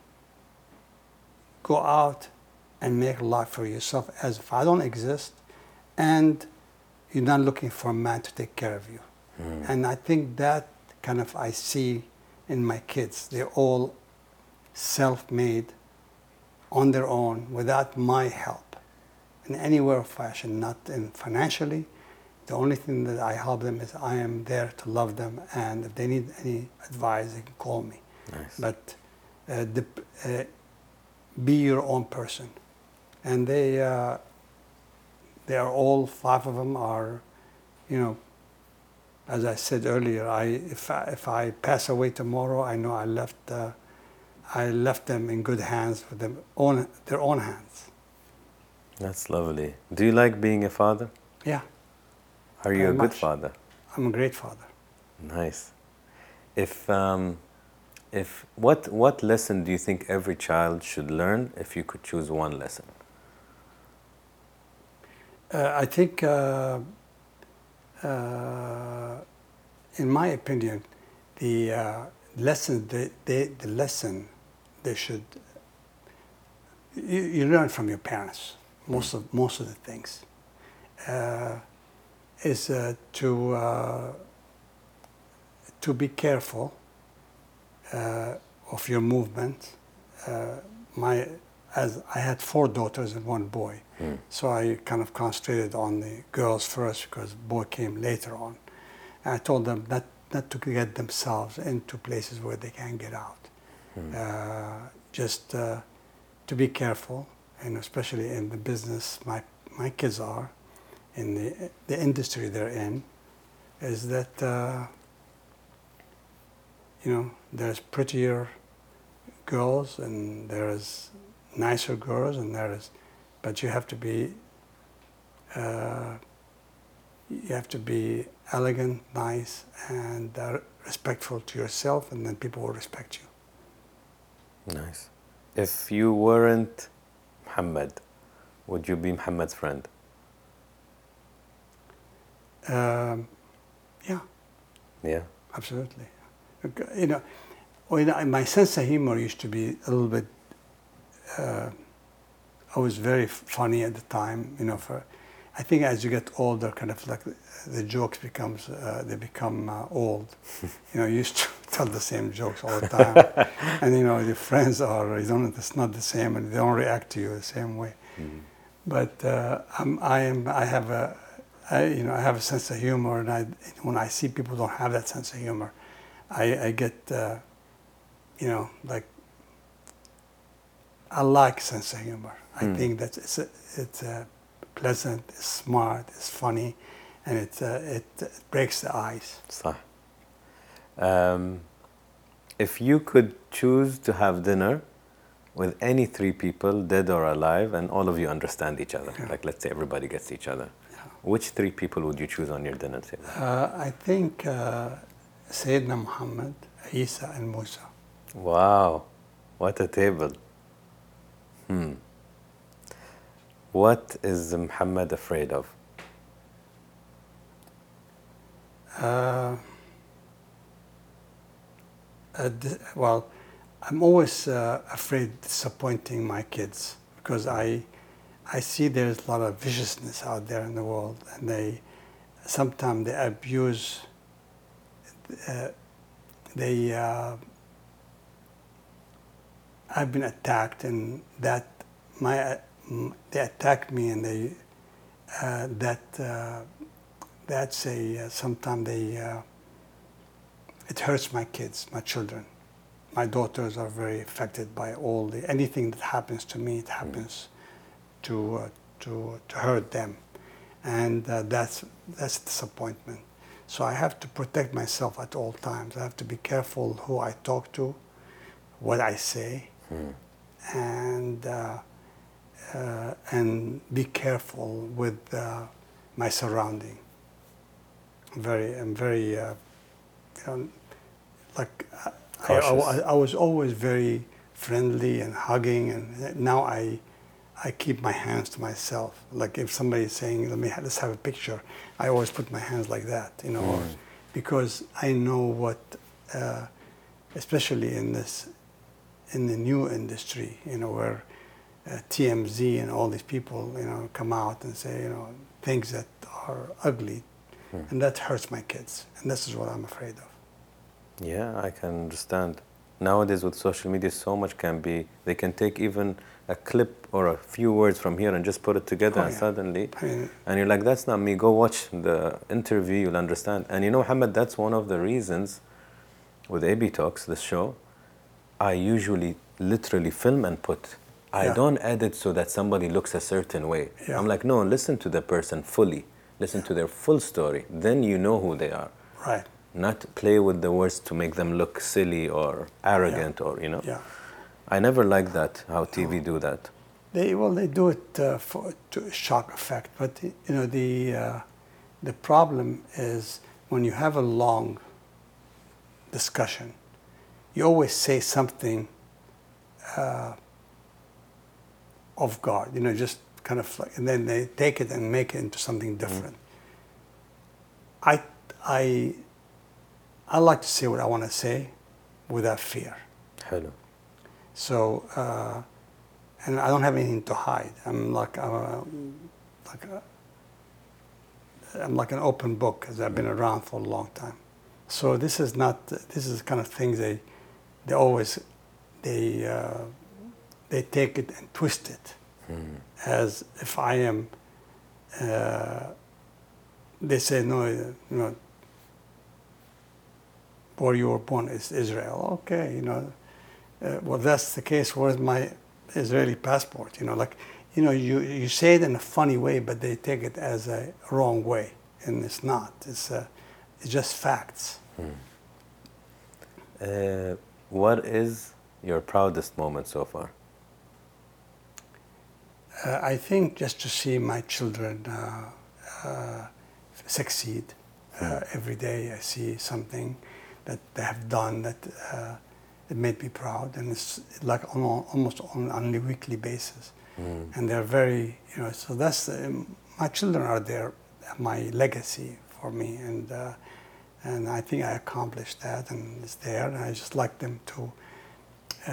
Go out and make life for yourself as if I don't exist and you're not looking for a man to take care of you. Hmm. And I think that kind of I see in my kids. They're all self-made on their own without my help in any way or fashion, not in financially. The only thing that I help them is I am there to love them, and if they need any advice, they can call me. Nice. But uh, the, uh, be your own person, and they uh, they are all five of them are, you know. As I said earlier, I if I, if I pass away tomorrow, I know I left uh, I left them in good hands with them own their own hands. That's lovely. Do you like being a father? Yeah, Are you a good father? I'm a great father. Nice. If um, if what what lesson do you think every child should learn if you could choose one lesson? Uh, I think, uh, uh, in my opinion, the uh, lesson, the, the, the lesson they should, you, you learn from your parents, most of, most of the things, uh, is uh, to, uh, to be careful uh, of your movement. Uh, my, as I had four daughters and one boy, so I kind of concentrated on the girls first because boy came later on. And I told them not, not to get themselves into places where they can't get out. Uh, just uh, to be careful, and especially in the business my, my kids are, in the, the industry they're in, is that uh, you know there's prettier girls and there's nicer girls and there is, but you have to be uh, you have to be elegant, nice, and uh, respectful to yourself, and then people will respect you. Nice. If you weren't Muhammad, would you be Muhammad's friend? Um, yeah, Yeah. absolutely. You know, when I, my sense of humor used to be a little bit. Uh, I was very funny at the time. You know, for I think as you get older, kind of like the jokes becomes uh, they become uh, old. you know, you used to tell the same jokes all the time, and you know your friends are you don't it's not the same, and they don't react to you the same way. But uh, I'm, I am I have a I, you know I have a sense of humor, and I when I see people don't have that sense of humor, I, I get uh, you know like I like sense of humor. I Hmm. think that it's it's uh, pleasant, it's smart, it's funny, and it uh, it, it breaks the ice. صح. Um, if you could choose to have dinner with any three people, dead or alive, and all of you understand each other, Yeah. like let's say everybody gets each other. Which three people would you choose on your dinner table? Uh, I think uh, Sayyidina Muhammad, Isa, and Musa. Wow, what a table. Hmm. What is Muhammad afraid of? Uh, uh, well, I'm always uh, afraid disappointing my kids because I, I see there's a lot of viciousness out there in the world, and they sometimes they abuse. Uh, they uh, I've been attacked, and that my uh, they attacked me, and they uh, that. Uh, that's a uh, sometimes they uh, it hurts my kids my children my daughters are very affected by all the anything that happens to me it happens to uh, to to hurt them. And uh, that's that's disappointment. So i have to protect myself at all times. I have to be careful who i talk to what i say and uh, uh, and be careful with uh, my surrounding. I'm very, I'm very, uh, you know, like I, I, I was always very friendly and hugging, and now I, I keep my hands to myself. Like if somebody is saying, "Let me ha- let's have a picture," I always put my hands like that, you know, or- because I know what, uh, especially in this, in the new industry, you know, where uh, TMZ and all these people, you know, come out and say, you know, things that are ugly, and that hurts my kids, and this is what I'm afraid of. Yeah, I can understand. Nowadays, with social media, so much can be. They can take even a clip or a few words from here and just put it together, Oh, and yeah. suddenly, I mean, and you're like, "That's not me." Go watch the interview, you'll understand. And you know, Muhammad, that's one of the reasons with AB Talks, this show, I usually literally film and put. I Yeah. don't edit so that somebody looks a certain way. Yeah. I'm like, no, listen to the person fully. Listen to their full story. Then you know who they are right? not play with the words to make them look silly or arrogant or you know Yeah. i never like that how tv do that they well, they do it uh, for to shock effect, but you know the uh, the problem is when you have a long discussion, you always say something uh, off guard. You know, just kind of like, and then they take it and make it into something different. mm. I I I like to say what I want to say without fear. Hello. So. Uh, and I don't have anything to hide. I'm like I'm a, like a, I'm like an open book because I've been around for a long time. So this is not this is the kind of things they they always they uh, they take it and twist it as if I am. Uh, they say no, you know, where you were born is Israel. Okay, you know, uh, well, that's the case. Where's my Israeli passport? You know, like, you know, you, you say it in a funny way, but they take it as a wrong way, and it's not. It's, uh, It's just facts. Uh, what is your proudest moment so far? Uh, I think just to see my children uh, uh, succeed uh, every day, I see something that they have done that uh, it made me proud, and it's like on, almost on, on a weekly basis. And they're very, you know, so that's um, my children are there, my legacy for me, and uh, and I think I accomplished that, and it's there, and I just like them to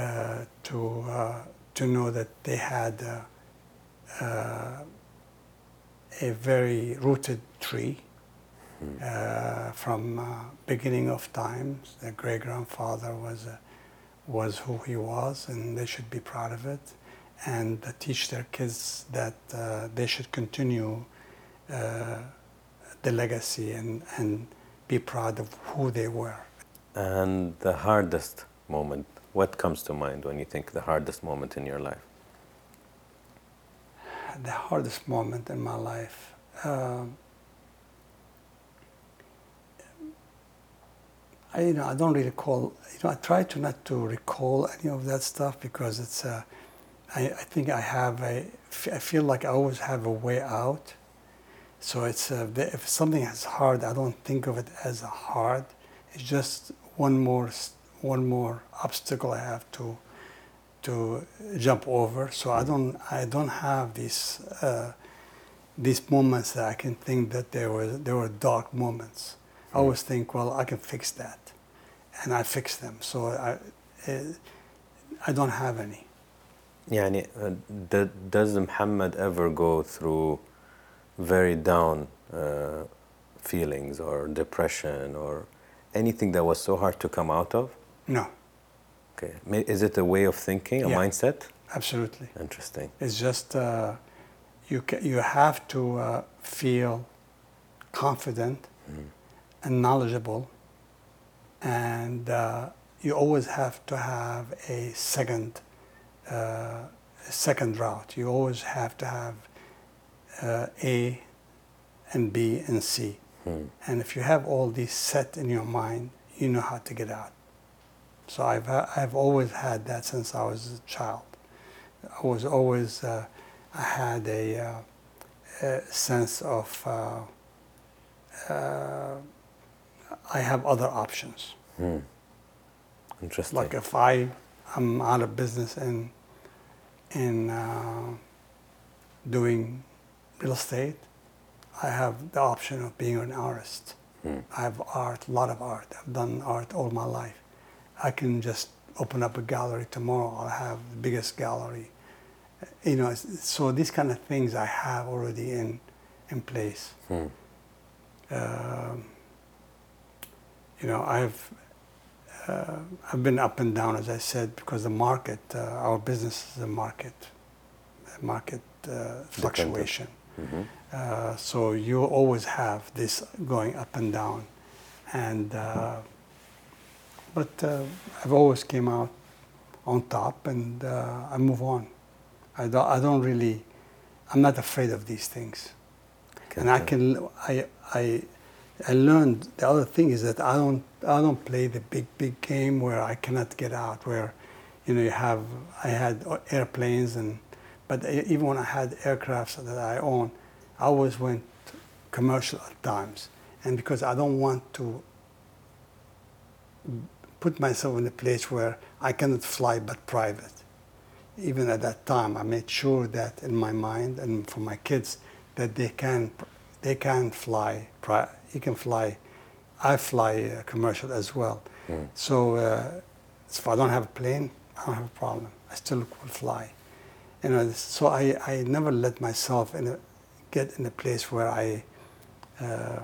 uh, to uh, to know that they had. Uh, uh, a very rooted tree uh, from uh, beginning of times. Their great grandfather was uh, was who he was, and they should be proud of it, and uh, teach their kids that uh, they should continue uh, the legacy and and be proud of who they were. And the hardest moment, what comes to mind when you think the hardest moment in your life? the hardest moment in my life. Um, I, you know, I don't really recall. You know, I try to not to recall any of that stuff because it's. Uh, I, I think I have a. I feel like I always have a way out. So it's uh, if something is hard, I don't think of it as hard. It's just one more one more obstacle I have to to jump over. So I don't I don't have these uh, these moments that I can think that there were there were dark moments. I always think, well, I can fix that, and I fix them. So I uh, I don't have any. يعني uh, d- does Muhammad ever go through very down uh, feelings or depression or anything that was so hard to come out of? No, Okay. Ma- Is it a way of thinking, a Yeah. mindset? absolutely. Interesting. It's just uh, you ca- you have to uh, feel confident and knowledgeable, and uh, you always have to have a second uh, a second route. You always have to have uh, A and B and C, Hmm. and if you have all these set in your mind, you know how to get out. So I've ha- I've always had that since I was a child. I was always uh, I had a, uh, a sense of uh, uh, I have other options. Hmm. Interesting. Like if I I'm out of business in in uh, doing real estate, I have the option of being an artist. Hmm. I have art, a lot of art. I've done art all my life. I can just open up a gallery tomorrow. I'll have the biggest gallery. You know, so these kind of things I have already in in place. Hmm. Um, you know, I've uh, I've been up and down, as I said, because the market, uh, our business is a market, a market uh, fluctuation. Mhm. Uh, so you always have this going up and down, and uh, but uh, I've always came out on top, and uh, I move on. I don't, I don't really, I'm not afraid of these things, Okay, and I can I I I learned the other thing is that I don't I don't play the big big game where I cannot get out where you know you have I had airplanes and but even when I had aircrafts that I own I always went commercial at times. And because I don't want to put myself in a place where I cannot fly but private. Even at that time I made sure that in my mind and for my kids that they can they can fly pri- you can fly I fly uh, commercial as well Mm. so uh, if I don't have a plane I don't have a problem I still will fly you know so I, I never let myself in a, get in a place where I uh,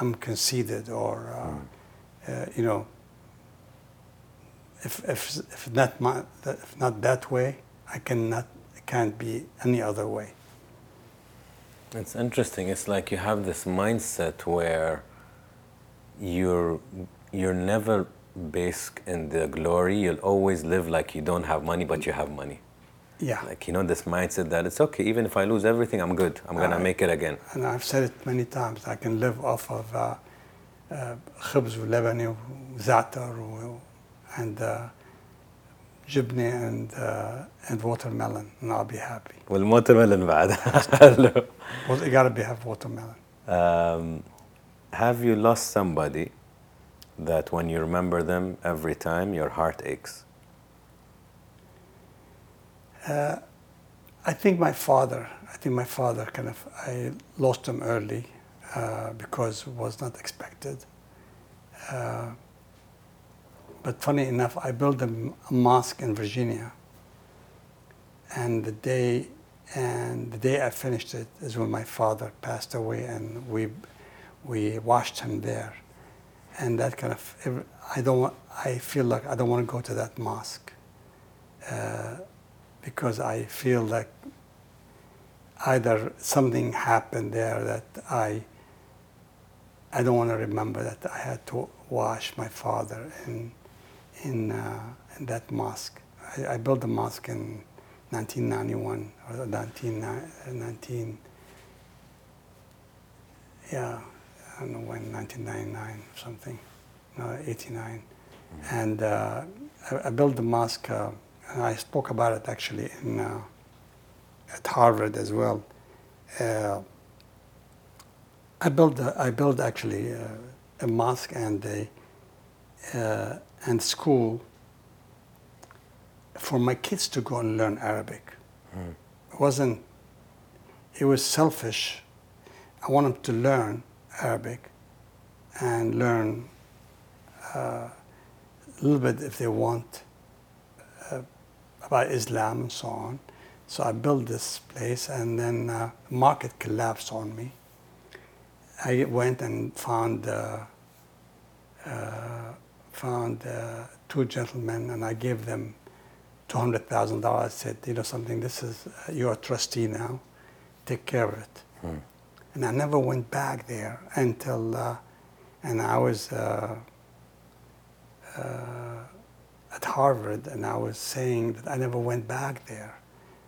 I'm conceited or uh, uh, you know if, if, if, not my, if not that way, I cannot, it can't be any other way. It's interesting. It's like you have this mindset where you're you're never based in the glory. You'll always live like you don't have money, but you have money. Yeah. Like you know this mindset that it's okay. Even if I lose everything, I'm good. I'm gonna Right. make it again. and I've said it many times, I can live off of uh, uh, خبز ولبني وزعتر و- and uh, jibney and uh, and watermelon and I'll be happy. والموترميلون بعد حلو Well, you gotta be have watermelon. Um, have you lost somebody that when you remember them every time your heart aches? Uh, I think my father. I think my father kind of. I lost him early uh, because it was not expected. Uh, but funny enough, I built a mosque in Virginia, and the day and the day I finished it is when my father passed away, and we we washed him there, and that kind of. I don't. I feel like I don't want to go to that mosque. Uh, because I feel like either something happened there that I I don't want to remember that I had to wash my father in in, uh, in that mosque. I, I built the mosque in 1991 or 19, uh, 19 yeah I don't know when 1999 or something no 89 and uh, I, I built the mosque uh, and I spoke about it actually in uh, at Harvard as well. Uh, I built I built actually uh, a mosque and a uh, and school for my kids to go and learn Arabic. It wasn't. It was selfish. I want them to learn Arabic and learn uh, a little bit if they want uh, about Islam and so on. So I built this place, and then uh, market collapsed on me. I went and found uh, uh, found uh, two gentlemen, and I gave them two hundred thousand dollars. Said, you know something, this is uh, you're a trustee now. Take care of it. And I never went back there until, uh, and I was. Uh, uh, at Harvard, and I was saying that I never went back there,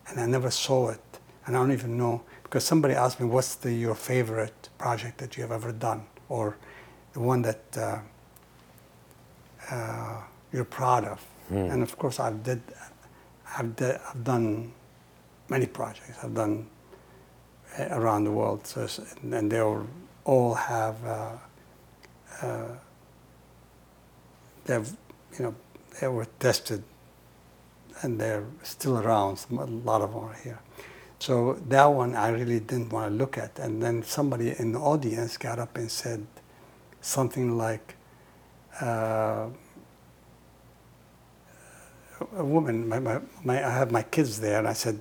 and I never saw it, and I don't even know because somebody asked me, "What's the, your favorite project that you have ever done, or the one that uh, uh, you're proud of?" And of course, I've did, I've, d- I've done many projects. I've done uh, around the world, so, and they all, all have. Uh, uh, they've, you know, they were tested and they're still around. Some, a lot of them are here. So that one I really didn't want to look at. And then somebody in the audience got up and said something like, uh, a woman, my, my, my, I have my kids there, and I said,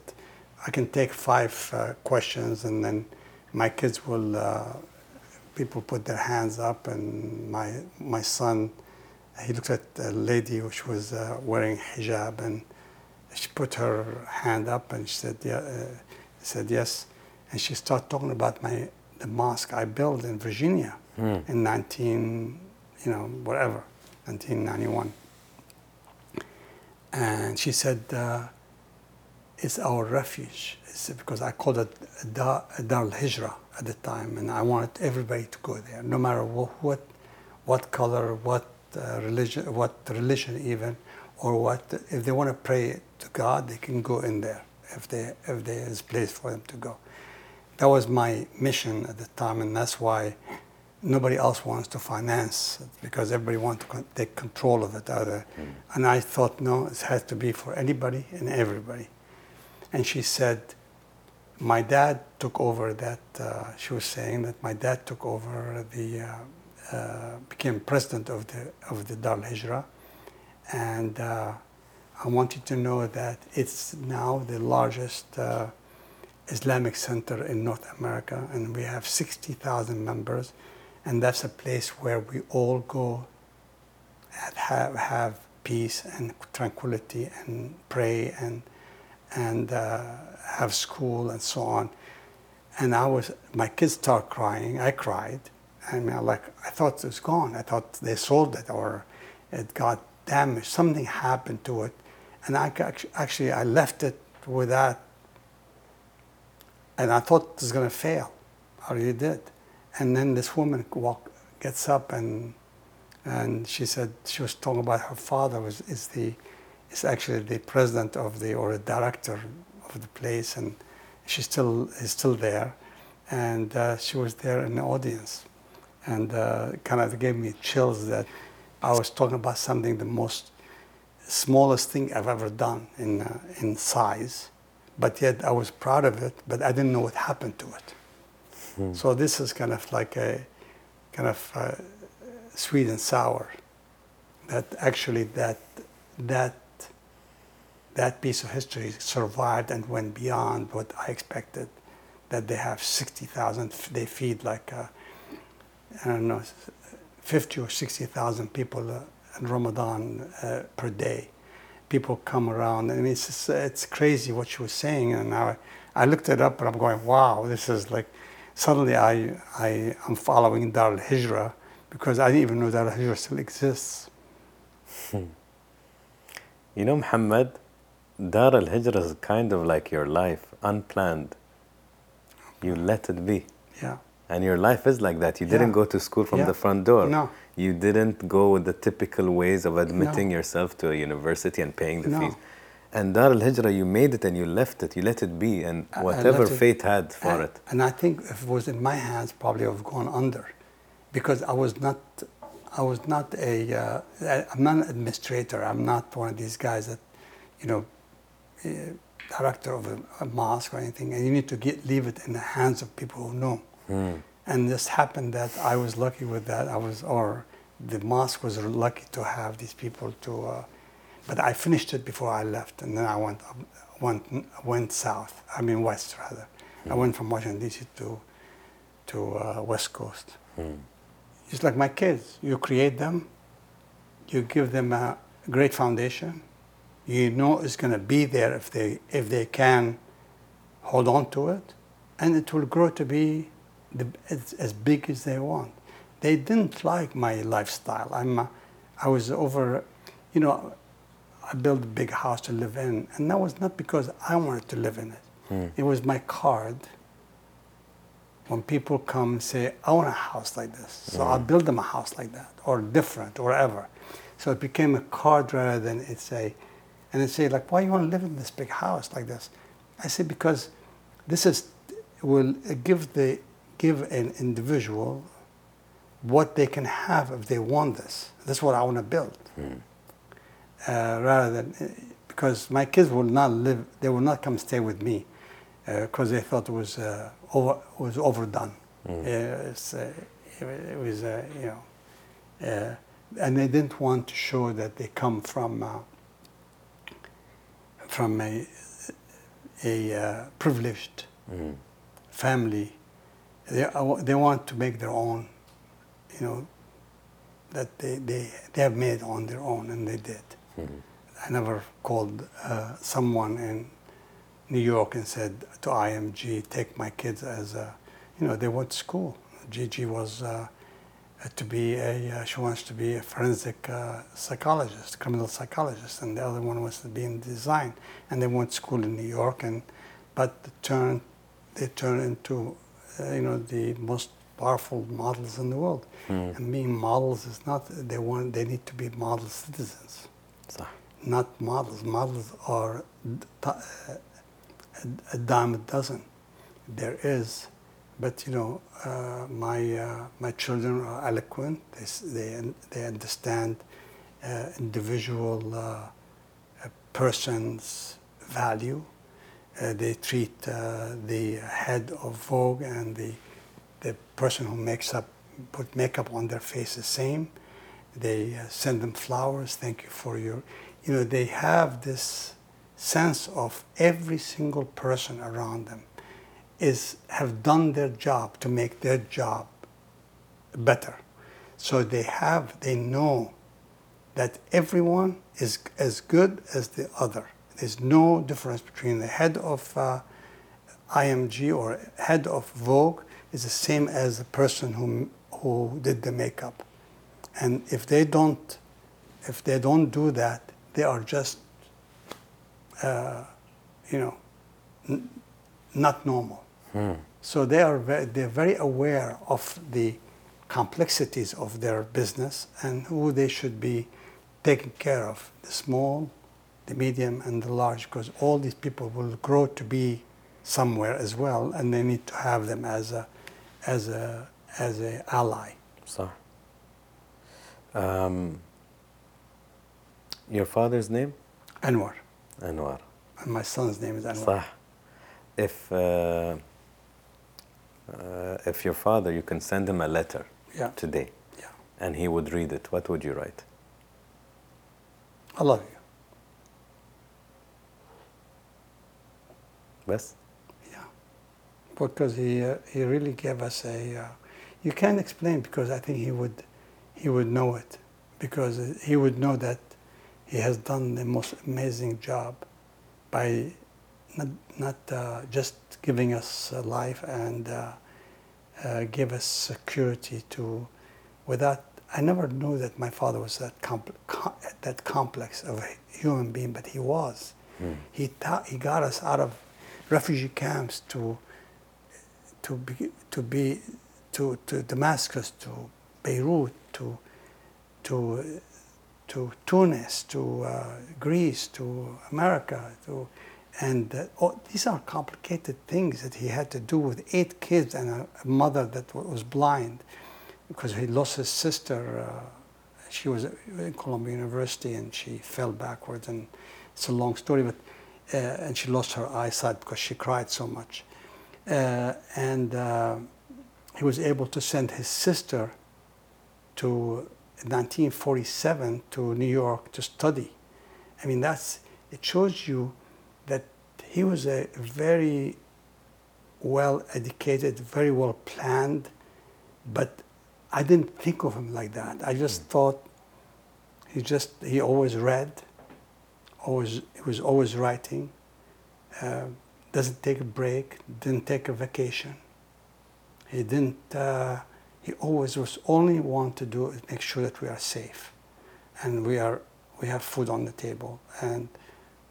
I can take five uh, questions, and then my kids will, uh, people put their hands up, and my, my son, he looked at a lady which was uh, wearing hijab, and she put her hand up, and she said, yeah, uh, said yes, and she started talking about my the mosque I built in Virginia in 19, you know, whatever, 1991. And she said, uh, it's our refuge. It's because I called it Dar, Dar al-Hijra at the time, and I wanted everybody to go there, no matter what, what, what color, what uh, religion, what religion even, or what. If they want to pray to God, they can go in there if they if there is place for them to go. That was my mission at the time, and that's why nobody else wants to finance it because everybody wants to con- take control of it. Either. And I thought, no, it has to be for anybody and everybody. And she said, my dad took over that. Uh, she was saying that my dad took over the, uh, uh, became president of the of the Dar Hijra, and uh, I want you to know that it's now the largest uh, Islamic center in North America, and we have 60,000 members, and that's a place where we all go and have have peace and tranquility and pray and and uh, have school and so on. And I was, my kids started crying. I cried. I mean, like I thought it was gone. I thought they sold it or it got damaged. Something happened to it, and I actually I left it without. And I thought it was going to fail. I really did. And then this woman walk, gets up and and she said she was talking about her father was is the is actually the president of the or a director of the place and she still is still there. And uh, she was there in the audience. And uh, kind of gave me chills that I was talking about something the most smallest thing I've ever done in uh, in size. But yet I was proud of it but I didn't know what happened to it so this is kind of like a kind of uh, sweet and sour. That actually that that that piece of history survived and went beyond what I expected. That they have sixty thousand, they feed like uh, I don't know, fifty or sixty thousand people uh, in Ramadan uh, per day. People come around. I mean, it's just, it's crazy what she was saying, and I I looked it up, and I'm going, wow, this is like suddenly I, I am following Dar al-Hijra because I didn't even know Dar al-Hijra still exists. Hmm. You know, Muhammad, Dar al Hijra is kind of like your life, unplanned. You let it be. Yeah. And your life is like that. You didn't go to school from Yeah. the front door. No. You didn't go with the typical ways of admitting No. yourself to a university and paying the No. fees. And Dar al Hijra, you made it and you left it. You let it be, and whatever it- fate had for and, it. And I think if it was in my hands, probably I would have gone under, because I was not, I was not a, uh, I- I'm not an administrator. I'm not one of these guys that, you know, eh, director of a, a mosque or anything. And you need to get leave it in the hands of people who know. Hmm. And this happened that I was lucky with that. I was, or the mosque was lucky to have these people to. Uh, but I finished it before I left, and then I went up, went went south. I mean west rather. I went from Washington D.C. to to uh, West Coast. Hmm. It's like my kids. You create them. You give them a great foundation. You know it's going to be there if they if they can hold on to it, and it will grow to be the, as, as big as they want. They didn't like my lifestyle. I'm, I was over, you know, I built a big house to live in, and that was not because I wanted to live in it. Hmm. It was my card. When people come and say, I want a house like this, so I'll build them a house like that, or different, or ever. So it became a card rather than it's a, and they say like, why you want to live in this big house like this? I say because this is will give the give an individual what they can have if they want this. That's what I want to build. Uh, rather than because my kids will not live, they will not come stay with me because they thought it was uh, over was overdone. Mm. Uh, uh, it, was uh, you know, uh, and they didn't want to show that they come from uh, from a a uh, privileged Hmm. family. They, uh, they want to make their own, you know, that they, they, they have made on their own, and they did. I never called uh, someone in New York and said to IMG, take my kids as a, you know, they went to school. Gigi was uh, to be a, uh, she wants to be a forensic uh, psychologist, criminal psychologist, and the other one was to be in design. And they went to school in New York, and but the turn, they turned into, uh, you know, the most powerful models in the world. Hmm. And being models is not, they want, they need to be model citizens صح. not models. Models are uh, a, dime a dozen. There is, but you know, uh, my uh, my children are eloquent. They they they understand uh, individual uh, person's value. Uh, they treat the head of Vogue and the the person who makes up put makeup on their face the same. They uh, send them flowers. Thank you for your, you know, they have this sense of every single person around them is have done their job to make their job better. So they have, they know that everyone is as good as the other. There's no difference between the head of uh, IMG or head of Vogue is the same as the person who, who did the makeup. And if they don't, if they don't do that, they are just, uh, you know, n- not normal. Hmm. So they are very, they're very aware of the complexities of their business and who they should be taking care of the small, the medium, and the large because all these people will grow to be somewhere as well and they need to have them as a as a as a ally صح. Um, your father's name? Anwar Anwar. and my son's name is Anwar صح. If uh, uh, if your father, you can send him a letter yeah today, yeah and he would read it. What would you write? I love you Best. Yeah, because he uh, he really gave us a. Uh, you can't explain because I think he would he would know it because he would know that he has done the most amazing job by not not uh, just giving us uh, life and uh, uh, give us security to without. I never knew that my father was that compl- com- that complex of a human being, but he was. Hmm. He taught, he got us out of refugee camps to to be to be to, to Damascus, to Beirut, to to to Tunis, to uh, Greece, to America, to and uh, all, these are complicated things that he had to do with eight kids and a, a mother that was blind because he lost his sister. Uh, she was in Columbia University and she fell backwards, and it's a long story, but uh, and she lost her eyesight because she cried so much. Uh, and uh, he was able to send his sister to 1947 to New York to study. I mean, that's it shows you that he was a very well educated, very well planned, but I didn't think of him like that. I just thought he just he always read, always he was always writing. Uh, doesn't take a break, didn't take a vacation. He didn't. Uh, he always was only want to do is make sure that we are safe, and we are we have food on the table and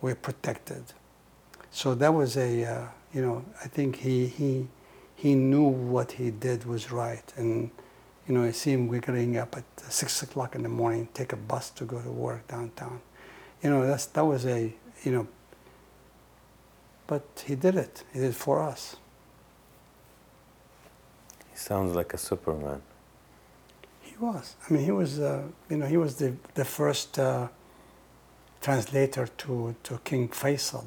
we're protected. So that was a uh, you know I think he he he knew what he did was right and you know I see him waking up at six o'clock in the morning, take a bus to go to work downtown. You know that's that was a you know. But he did it. He did it for us. Sounds like a Superman. He was. I mean, he was. Uh, you know, he was the the first uh, translator to to King Faisal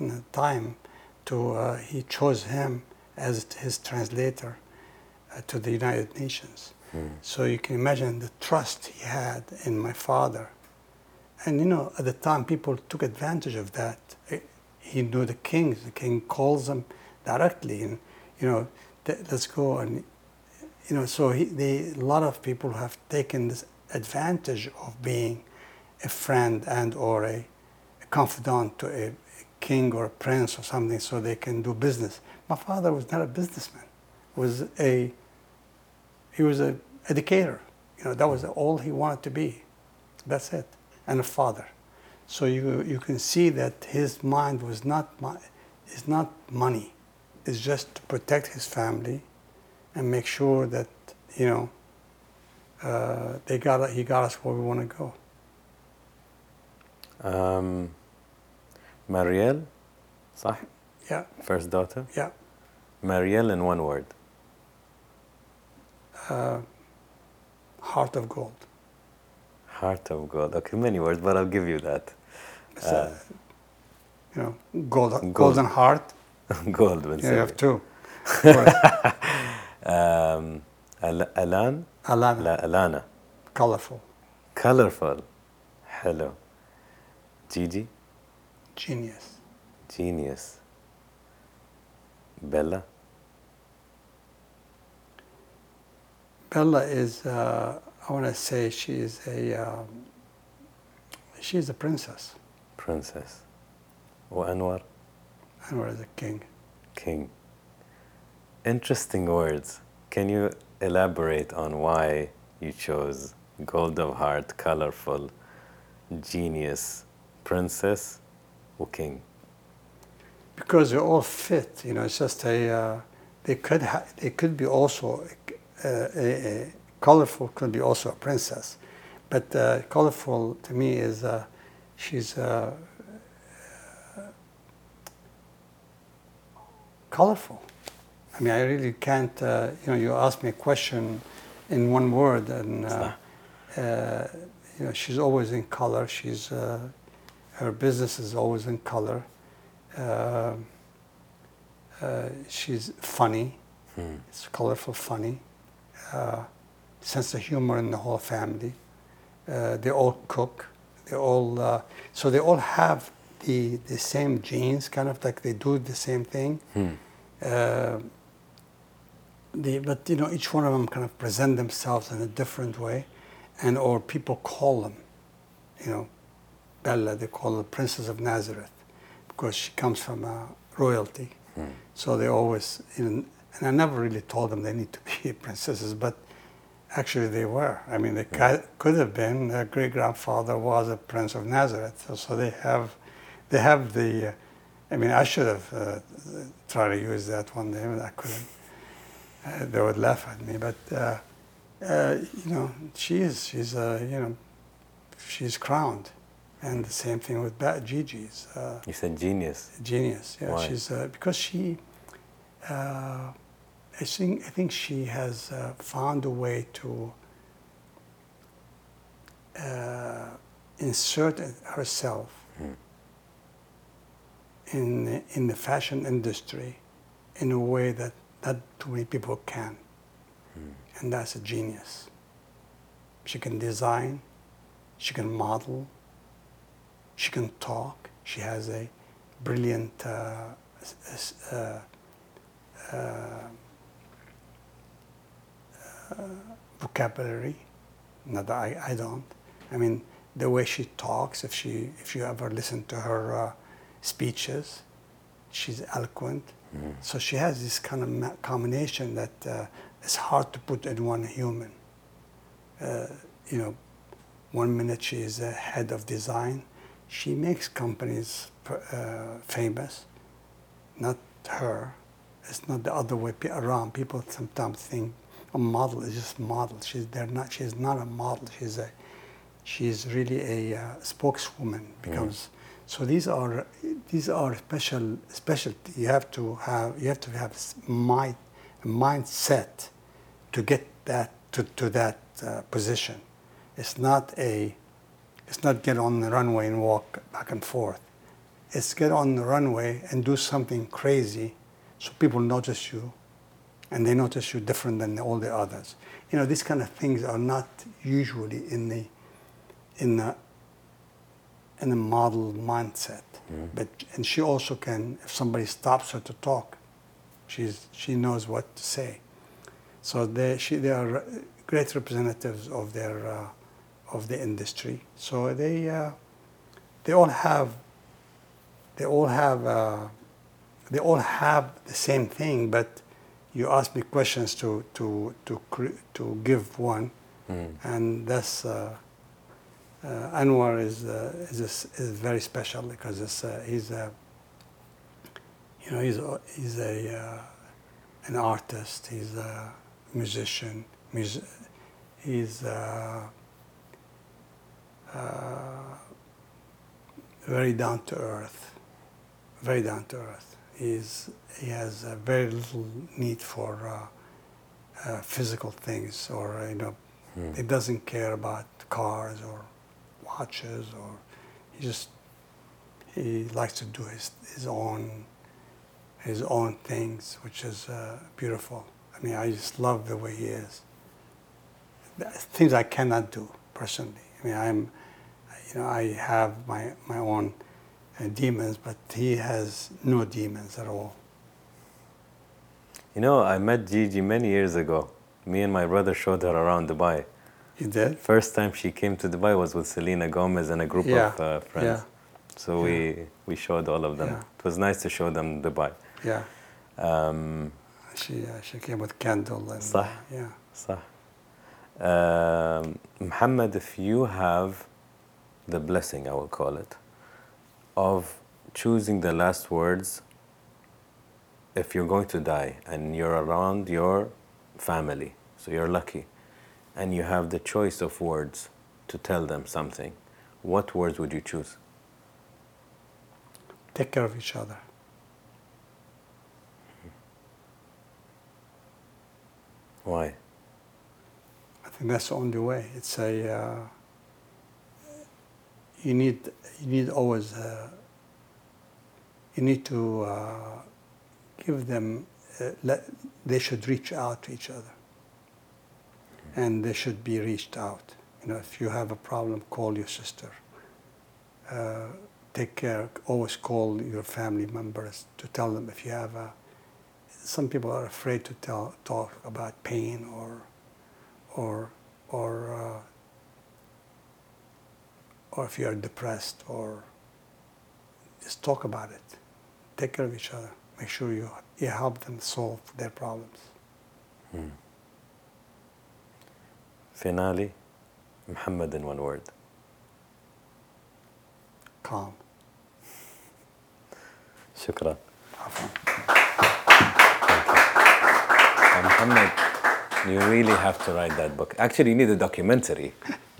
in the time. To uh, he chose him as his translator uh, to the United Nations. Hmm. So you can imagine the trust he had in my father. And you know, at the time, people took advantage of that. He knew the king. The king calls them directly, and you know, let's go. And you know, so he, they, a lot of people have taken this advantage of being a friend and or a, a confidant to a, a king or a prince or something, so they can do business. My father was not a businessman. Was a he was a educator. You know, that was all he wanted to be. That's it. And a father. So you you can see that his mind was not is not money. It's just to protect his family and make sure that you know uh, they got he got us where we want to go. Um, Marielle, صح? Yeah, First daughter. yeah. Marielle in one word. Uh, heart of gold. Heart of gold. Okay, many words, but I'll give you that. Uh, uh, you know, gold, gold. golden heart. gold Yeah, you have two. Um, Al Alan? Alana. La Alana. Colorful. Colorful. Hello. Gigi? Genius. Genius. Bella? Bella is, uh, I want to say she is a, um, she is a princess. Princess. Or Anwar? Anwar is a king. King. Interesting words. Can you elaborate on why you chose gold of heart, colorful, genius, princess, or king? because they all fit. You know, it's just a. Uh, they could ha- they could be also a, a, a colorful could be also a princess, but uh, colorful to me is uh, she's uh, colorful. I mean, I really can't. Uh, you know, you ask me a question in one word, and uh, uh, you know, she's always in color. She's uh, her business is always in color. Uh, uh, she's funny. Hmm. It's colorful, funny. Uh, sense of humor in the whole family. Uh, they all cook. They all uh, so they all have the the same genes, kind of like they do the same thing. Hmm. The, but you know, each one of them kind of present themselves in a different way, and or people call them, you know, Bella. They call her Princess of Nazareth because she comes from uh, royalty. Hmm. So they always, you know, and I never really told them they need to be princesses, but actually they were. I mean, they Yeah. could have been. Their great grandfather was a prince of Nazareth, so, so they have, they have the. Uh, I mean, I should have uh, tried to use that one day, but I couldn't. Uh, they would laugh at me, but uh, uh, you know, she is. She's uh, you know, she's crowned, and the same thing with ba- Gigi's. Uh, You said genius. genius. Yeah, Why? she's uh, because she. Uh, I think I think she has uh, found a way to uh, insert herself Hmm. in in the fashion industry in a way that not too many people can, Hmm. and that's a genius. She can design, she can model, she can talk. She has a brilliant uh, uh, uh, uh, vocabulary. Not that I, I don't. I mean, the way she talks. If she, if you ever listen to her uh, speeches, she's eloquent. Hmm. So she has this kind of combination that uh, is hard to put in one human. Uh, you know, one minute she is a head of design, she makes companies uh, famous. Not her. It's not the other way around. People sometimes think a model is just a model. She's they're not. She's not a model. She's a. She's really a uh, spokeswoman. Becomes so. These are these are special specialty. You have to have you have to have mind a mindset to get that to, to that uh, position. It's not a it's not get on the runway and walk back and forth. It's get on the runway and do something crazy so people notice you and they notice you different than all the others. You know, these kind of things are not usually in the in the in the model mindset. Mm. But and she also can if somebody stops her to talk, she's she knows what to say. So they she they are great representatives of their uh, of the industry. So they uh, they all have they all have uh, they all have the same thing, but you ask me questions to to to to give one, Hmm. and that's uh, Anwar is uh, is is is very special because it's, uh, he's a you know he's a, he's a uh, an artist. He's a musician. Mus- he's uh, uh, very down to earth. Very down to earth. He's he has uh, very little need for uh, uh, physical things or uh, you know Hmm. he doesn't care about cars or watches or he just he likes to do his his own his own things, which is uh, beautiful. I mean, I just love the way he is. Things I cannot do personally. I mean, I'm, you know, I have my my own uh, demons, but he has no demons at all. You know, I met Gigi many years ago. Me and my brother showed her around Dubai. Did? First time she came to Dubai was with Selena Gomez and a group yeah. of uh, friends. Yeah. So yeah. we we showed all of them. Yeah. It was nice to show them Dubai. Yeah. Um, she uh, she came with Kendall and صح, yeah. صح. Um, Muhammad, if you have the blessing, I will call it, of choosing the last words if you're going to die and you're around your family, so you're lucky and you have the choice of words to tell them something, what words would you choose? Take care of each other. Why? I think that's the only way. It's a uh, you need you need always uh, you need to uh, give them uh, let, they should reach out to each other and they should be reached out. You know, if you have a problem, call your sister. Uh, take care. Always call your family members to tell them if you have a. Some people are afraid to tell talk about pain or or or uh, or if you are depressed or just talk about it. Take care of each other. Make sure you you help them solve their problems. Finally, Muhammad in one word. Calm. Shukra. Uh, Muhammad, you really have to write that book. Actually, you need a documentary,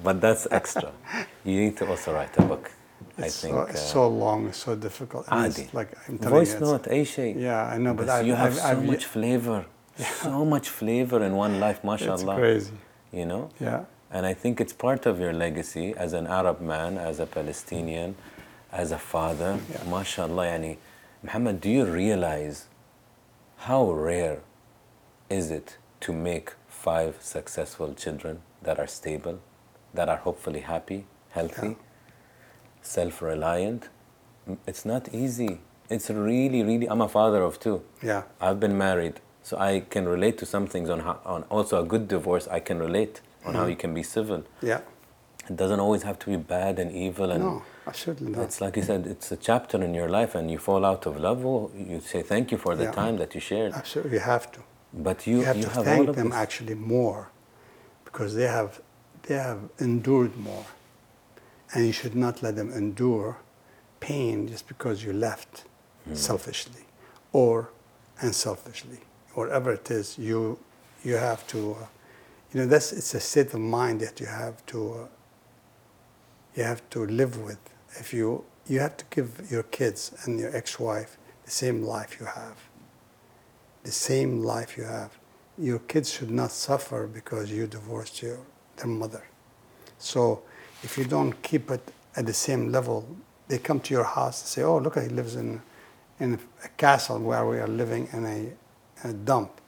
but that's extra. you need to also write a book. It's I think so, it's uh, so long, so difficult. Adi, like I'm telling voice you, note, Aisha. Yeah, I know, but, but I've, you have I've, so I've, much flavor, yeah. so much flavor in one life, mashallah. It's crazy. You know? Yeah. And I think it's part of your legacy as an Arab man, as a Palestinian, as a father. Yeah. MashaAllah, yani, Muhammad, do you realize how rare is it to make five successful children that are stable, that are hopefully happy, healthy, Yeah. self reliant? It's not easy. It's really, really. I'm a father of two. Yeah. I've been married, so I can relate to some things on how, on also a good divorce. I can relate on how mm-hmm. you can be civil. Yeah. It doesn't always have to be bad and evil, and No, absolutely not. it's like you said, it's a chapter in your life, and you fall out of love. Well, you say thank you for the Yeah. time that you shared. Absolutely, you have to. But you, You have you to have all thank of them this. actually more because they have, they have endured more. And you should not let them endure pain just because you left hmm. selfishly or unselfishly. Whatever it is, you, you have to, uh, you know, that's, it's a state of mind that you have to, uh, you have to live with. If you, you have to give your kids and your ex-wife the same life you have the same life you have. Your kids should not suffer because you divorced your, their mother. So if you don't keep it at the same level, they come to your house and say, oh, look, he lives in, in a castle where we are living in a, in a dump.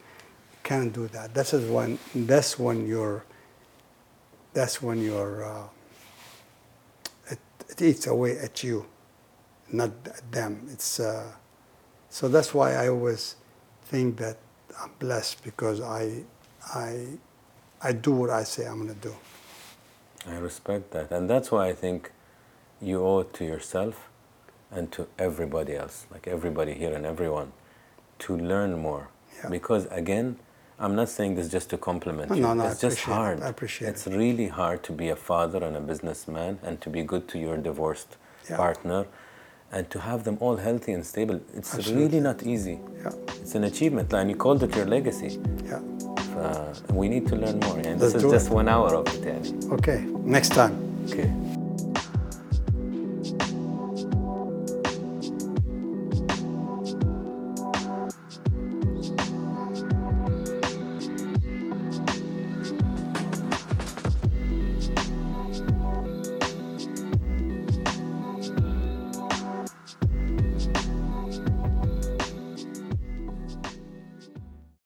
Can't do that. This is when, that's when you're, that's when you're, uh, it, it eats away at you, not at them. It's, uh, so that's why I always think that I'm blessed because I, I, I do what I say I'm going to do. I respect that, and that's why I think you owe it to yourself and to everybody else, like everybody here and everyone, to learn more. Yeah. Because again, I'm not saying this just to compliment no, you. No, no, it's just hard. It. I appreciate it's it. really hard to be a father and a businessman and to be good to your divorced yeah. partner and to have them all healthy and stable. It's Absolutely. really not easy. Yeah. It's an achievement and you called it your legacy. Yeah. Uh, we need to learn more. And Let's this is just it. one hour of it. Okay, next time. Okay.